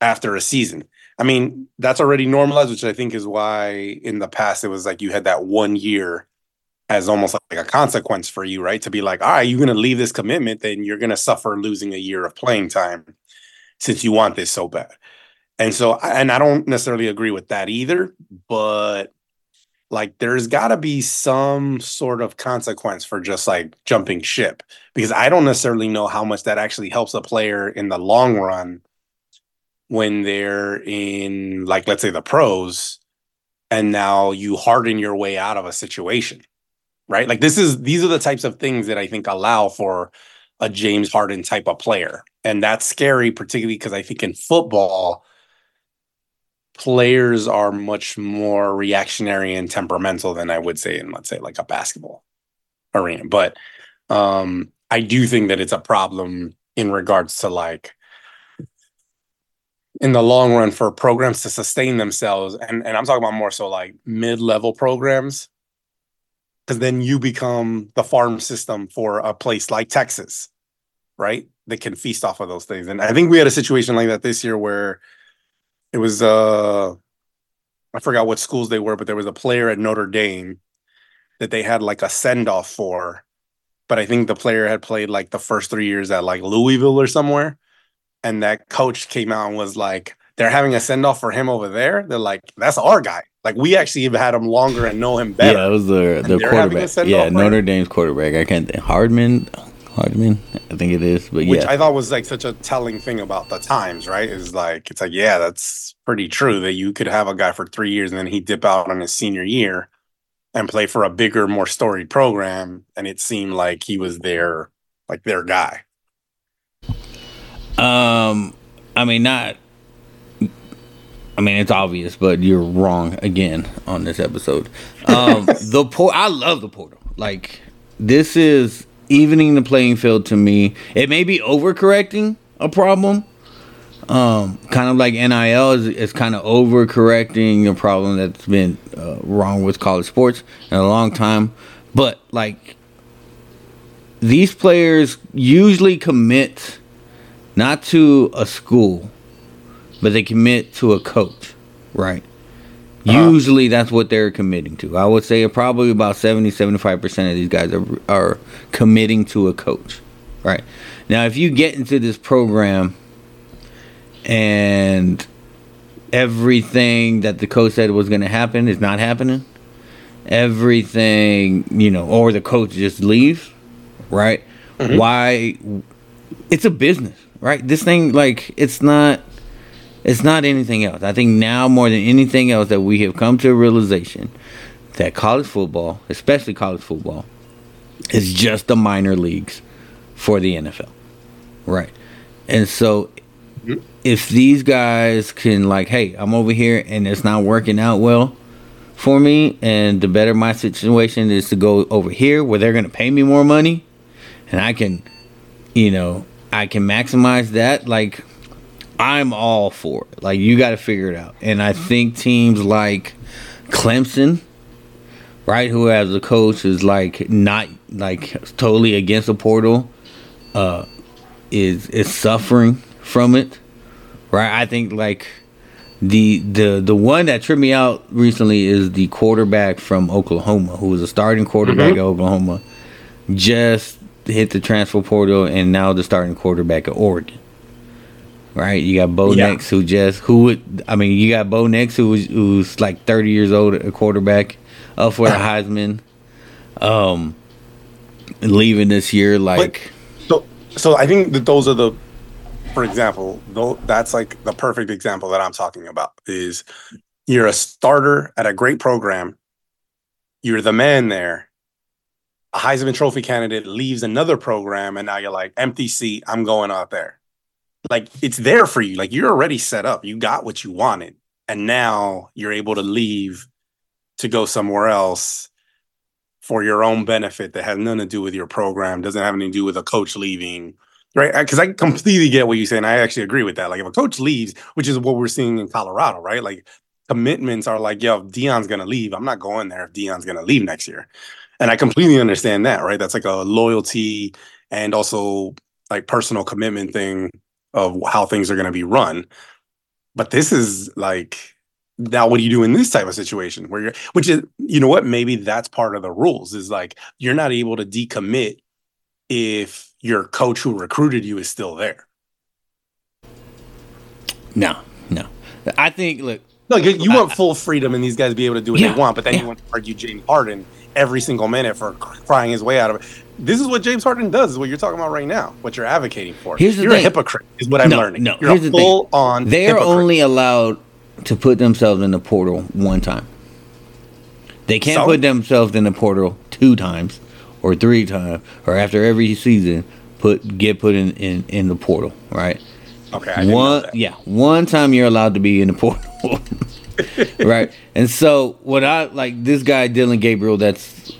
after a season? I mean, that's already normalized, which I think is why in the past it was like you had that one year as almost like a consequence for you, right? To be like, all right, you're going to leave this commitment, then you're going to suffer losing a year of playing time since you want this so bad. And so, and I don't necessarily agree with that either, but like there's got to be some sort of consequence for just like jumping ship because I don't necessarily know how much that actually helps a player in the long run when they're in like let's say the pros and now you harden your way out of a situation right? Like this is these are the types of things that i think allow for a james harden type of player. And that's scary particularly because i think in football players are much more reactionary and temperamental than i would say in let's say like a basketball arena. But um i do think that it's a problem in regards to like in the long run for programs to sustain themselves and, and i'm talking about more so like mid-level programs because then you become the farm system for a place like texas right? That can feast off of those things. And i think we had a situation like that this year where it was uh i forgot what schools they were but there was a player at notre dame that they had like a send-off for but i think the player had played like the first three years at like louisville or somewhere and that coach came out and was like, they're having a send off for him over there. They're like, that's our guy. Like we actually have had him longer and know him better. Yeah, it was the the they're having a quarterback. Yeah, Notre him. Dame's quarterback. I can't think. Hartman, Hartman. I think it is. But Which yeah, I thought was like such a telling thing about the times, right? Is like it's like, yeah, that's pretty true that you could have a guy for three years and then he dip out on his senior year and play for a bigger, more storied program, and it seemed like he was their like their guy. Um, I mean, not. I mean, it's obvious, but you're wrong again on this episode. Um, (laughs) the port. I love the portal. Like this is evening the playing field to me. It may be overcorrecting a problem. Um, kind of like NIL is, is kind of overcorrecting a problem that's been uh, wrong with college sports in a long time. But like these players usually commit not to a school, but they commit to a coach, right? Uh-huh. Usually that's what they're committing to. I would say probably about 70 75% of these guys are are committing to a coach, right? Now, if you get into this program and everything that the coach said was going to happen is not happening, everything, you know, or the coach just leaves, right? Mm-hmm. Why it's a business. Right? This thing, like, it's not, it's not anything else. I think now more than anything else that we have come to a realization that college football, especially college football, is just the minor leagues for the NFL, right? And so, mm-hmm. if these guys can, like, hey, I'm over here and it's not working out well for me, and the better my situation is to go over here where they're going to pay me more money, and I can, you know, I can maximize that. Like, I'm all for it. Like, you got to figure it out. And I think teams like Clemson, right, who has a coach is like not like totally against the portal, uh, is is suffering from it, right? I think like the the the one that tripped me out recently is the quarterback from Oklahoma, who was a starting quarterback at Oklahoma, just hit the transfer portal and now the starting quarterback at Oregon. Right, you got Bo Yeah. Nix, who just who would I mean, you got Bo Nix, who was who's like thirty years old, a quarterback, up for the (laughs) Heisman, um, leaving this year like So, so I think that those are the, for example, though that's like the perfect example that I'm talking about is you're a starter at a great program, you're the man there. Heisman Trophy candidate leaves another program, and now you're like empty seat. I'm going out there. Like it's there for you. Like you're already set up. You got what you wanted, and now you're able to leave to go somewhere else for your own benefit that has nothing to do with your program, doesn't have anything to do with a coach leaving, right? Because I completely get what you say, and I actually agree with that. Like if a coach leaves, which is what we're seeing in Colorado, right? Like commitments are like, yo, Deion's gonna leave, I'm not going there if Deion's gonna leave next year. And I completely understand that, right? That's like a loyalty and also like personal commitment thing of how things are gonna be run. But this is like now what do you do in this type of situation where you're which is you know what maybe that's part of the rules is like you're not able to decommit if your coach who recruited you is still there no, no. I think look, no you, you want full freedom and these guys be able to do what Yeah, they want but then yeah. you want to argue james harden every single minute for crying his way out of it this is what james harden does is what you're talking about right now what you're advocating for Here's the you're a hypocrite is what i'm No, learning no, you're here's a the thing. full on they're only allowed to put themselves in the portal one time. They can't So? put themselves in the portal two times or three times or after every season put get put in in, in the portal, right? okay I didn't know one yeah, one time you're allowed to be in the (laughs) portal. Right? And so what I like this guy Dillon Gabriel that's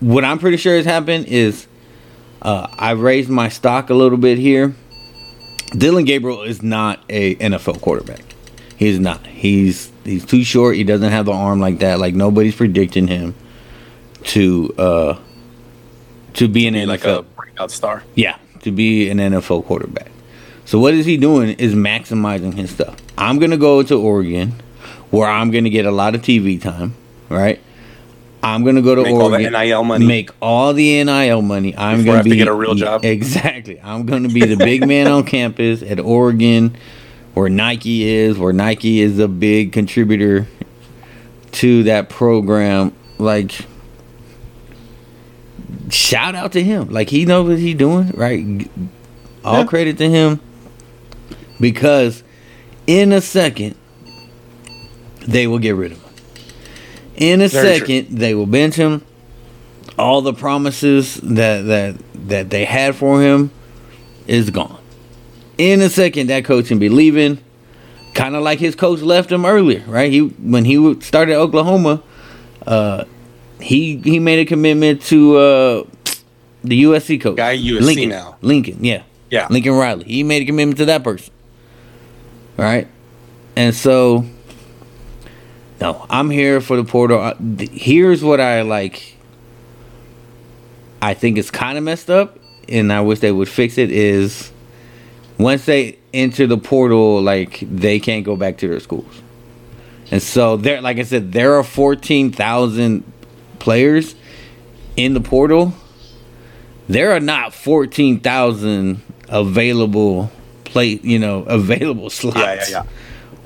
what I'm pretty sure has happened is uh, I raised my stock a little bit here. Dillon Gabriel is not a NFL quarterback. He's not. He's he's too short. He doesn't have the arm like that. Like nobody's predicting him to uh to be an NFL like a breakout star yeah, to be an NFL quarterback. So what is he doing is maximizing his stuff. I'm gonna go to Oregon, where I'm gonna get a lot of TV time, right? I'm gonna go to Make all the Oregon, NIL money. make all the NIL money. I'm Before gonna have to be get a real job. (laughs) Exactly. I'm gonna be the big man on campus at Oregon, where Nike is, where Nike is a big contributor to that program. Like, shout out to him. Like he knows what he's doing, right? All Yeah. credit to him because in a second they will get rid of him. In a Very second they will bench him. All the promises that that that they had for him is gone. In a second that coach can be leaving. Kind of like his coach left him earlier, right? He when he started Oklahoma, uh, he he made a commitment to uh, the USC coach, Guy USC Lincoln, now. Lincoln, yeah, Yeah. Lincoln Riley. He made a commitment to that person, right? And so, no, I'm here for the portal. Here's what I like. I think it's kind of messed up, and I wish they would fix it. Is once they enter the portal, like they can't go back to their schools. And so there, like I said, there are fourteen thousand players in the portal. There are not fourteen thousand available play, you know, (laughs) available slots. Yeah, yeah, yeah.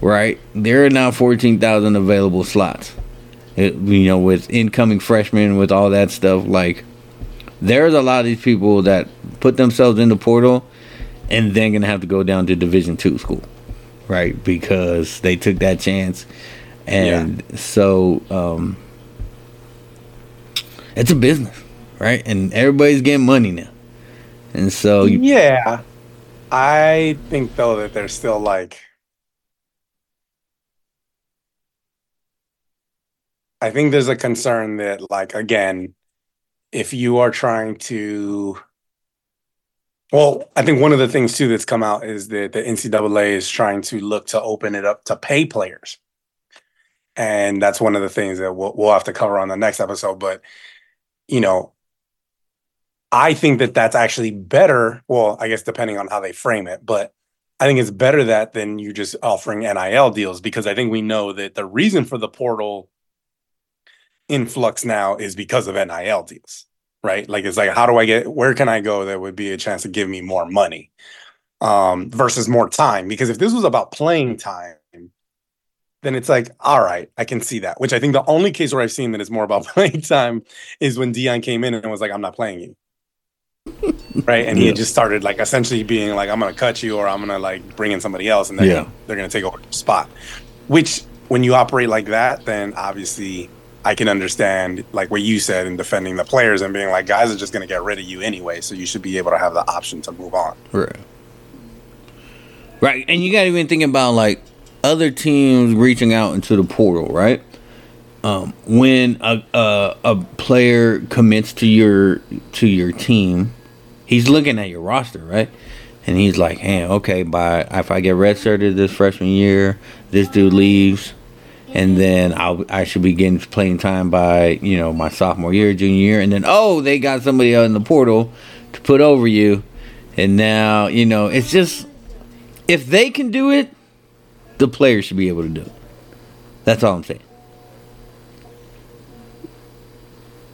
Right, there are now fourteen thousand available slots. It, you know, with incoming freshmen, with all that stuff, like there's a lot of these people that put themselves in the portal and then gonna have to go down to Division two school, right? Because they took that chance, and so um, it's a business, right? And everybody's getting money now, and so you, yeah, I think though that there's still like. I think there's a concern that, like, again, if you are trying to well, I think one of the things too that's come out is that the NCAA is trying to look to open it up to pay players, and that's one of the things that we'll, we'll have to cover on the next episode. But you know, I think that that's actually better. Well, I guess depending on how they frame it, but I think it's better that than you just offering NIL deals because I think we know that the reason for the portal influx now is because of NIL deals right? Like it's like how do I get where can I go that would be a chance to give me more money um versus more time because if this was about playing time then it's like all right I can see that which I think the only case where I've seen that it's more about (laughs) playing time is when Deion came in and was like I'm not playing you right and he had just started like essentially being like I'm gonna cut you or I'm gonna like bring in somebody else and then Yeah. they're gonna take over the spot which when you operate like that then obviously I can understand like what you said in defending the players and being like, guys are just going to get rid of you anyway, so you should be able to have the option to move on. Right. Right. And you got to even think about like other teams reaching out into the portal, right? Um, when a, a a player commits to your to your team, he's looking at your roster, right? And he's like, "Hey, okay, by if I get redshirted this freshman year, this dude leaves, and then I'll I should be getting playing time by you know my sophomore year, junior year, and then oh they got somebody out in the portal to put over you, and now you know it's just if they can do it, the players should be able to do it. That's all I'm saying.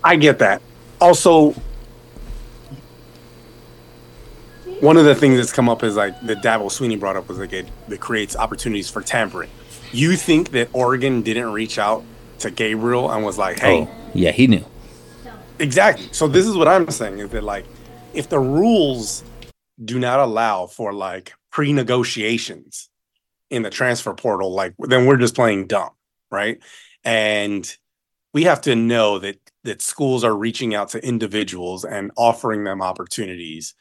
I get that. Also, one of the things that's come up is like the Dabo Swinney brought up was like it, it creates opportunities for tampering. You think that Oregon didn't reach out to Gabriel and was like, "Hey, Oh, yeah, he knew. Exactly. So this is what I'm saying is that like if the rules do not allow for like pre-negotiations in the transfer portal, like then we're just playing dumb, right? And we have to know that that schools are reaching out to individuals and offering them opportunities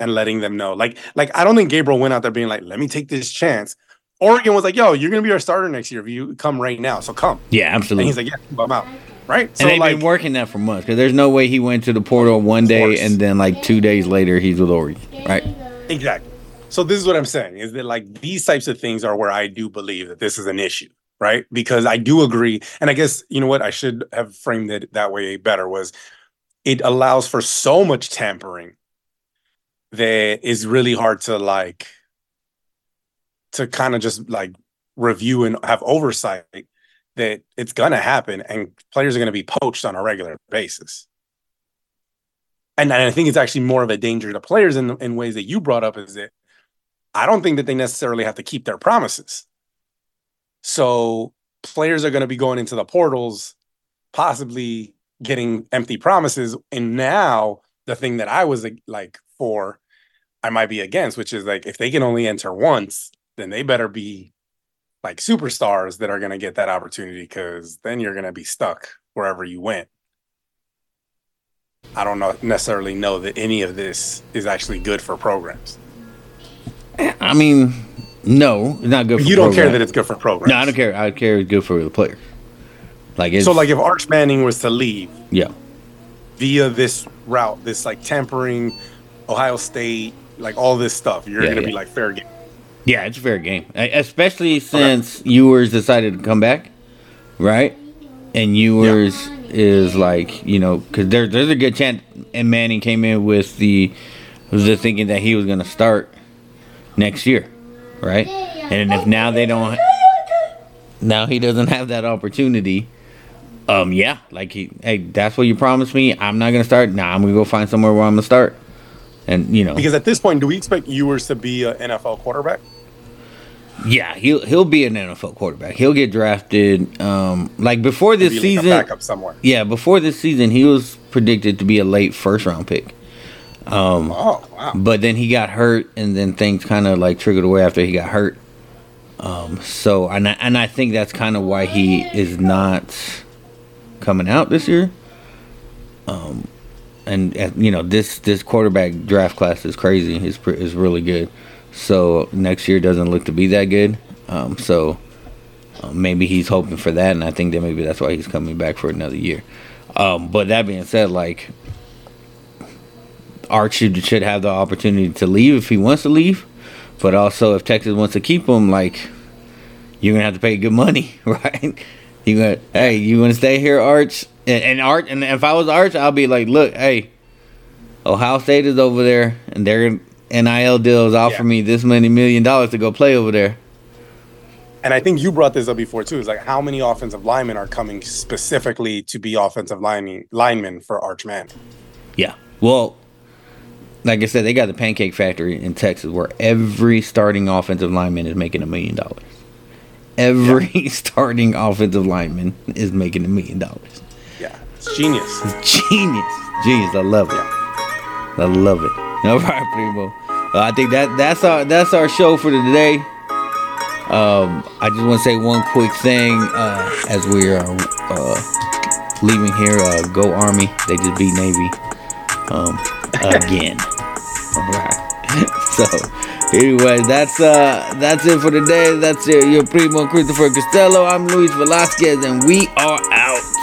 and letting them know. Like, like I don't think Gabriel went out there being like, let me take this chance. Oregon was like, yo, you're gonna be our starter next year if you come right now. So come. Yeah, And absolutely. he's like, yeah, I'm out. Right. and they've been working that for months because there's no way he went to the portal one day and then like two days later he's with Oregon, right? Exactly. So this is what I'm saying is that like these types of things are where I do believe that this is an issue, right? Because I do agree, and I guess you know what I should have framed it that way better was it allows for so much tampering that is really hard to like to kind of just like review and have oversight that it's gonna happen and players are gonna be poached on a regular basis and I think it's actually more of a danger to players in, in ways that you brought up is that I don't think that they necessarily have to keep their promises. So players are going to be going into the portals, possibly getting empty promises. And now the thing that I was like for, I might be against, which is like if they can only enter once, then they better be like superstars that are going to get that opportunity because then you're going to be stuck wherever you went. I don't know necessarily know that any of this is actually good for programs. I mean, no, it's not good. for You don't care that it's good for programs. No, I don't care. I care it's good for the player. Like it's So, like, if Arch Manning was to leave yeah, via this route, this like tampering, Ohio State, like all this stuff, you're Yeah, gonna yeah. be like fair game. yeah, it's a fair game, especially since Ewers decided to come back, right? And Ewers is like you know because there, there's a good chance, and Manning came in with the was the thinking that he was gonna start next year, right? And if now they don't, now he doesn't have that opportunity. Um, yeah, like he, hey, that's what you promised me. I'm not gonna start. Nah, I'm gonna go find somewhere where I'm gonna start. And you know, Because at this point, do we expect Ewers to be an NFL quarterback? yeah, he'll he'll be an NFL quarterback. He'll get drafted. Um, like before this Be like a season, yeah, before this season, he was predicted to be a late first round pick. Um, Oh wow. but then he got hurt, and then things kind of like triggered away after he got hurt. Um, so and I, and I think that's kind of why he is not coming out this year. Um, and, and you know this this quarterback draft class is crazy. Pre- is really good. So next year doesn't look to be that good. Um, so uh, maybe he's hoping for that, and I think that maybe that's why he's coming back for another year. Um, but that being said, like Arch should, should have the opportunity to leave if he wants to leave, but also if Texas wants to keep him, like you're gonna have to pay good money, (laughs) right? You gonna hey, you gonna stay here, Arch? And, and Arch, and if I was Arch, I'll be like, look, hey, Ohio State is over there, and their NIL deals offer Yeah. me this many million dollars to go play over there. And I think you brought this up before too. Is like how many offensive linemen are coming specifically to be offensive linemen linemen for Archman? Yeah. Well, like I said, they got the Pancake Factory in Texas where every starting offensive lineman is making a million dollars. Every (laughs) starting offensive lineman is making a million dollars. Yeah, it's genius. (laughs) Genius. Genius. I love it. Yeah. I love it. (laughs) All right, Primo. Uh, I think that that's our that's our show for today. Um, I just want to say one quick thing uh, as we are uh, leaving here. Uh, go Army! They just beat Navy um, again. (laughs) So, anyway, that's uh that's it for today. That's your primo Christopher Costello. I'm Luis Velasquez, and we are out.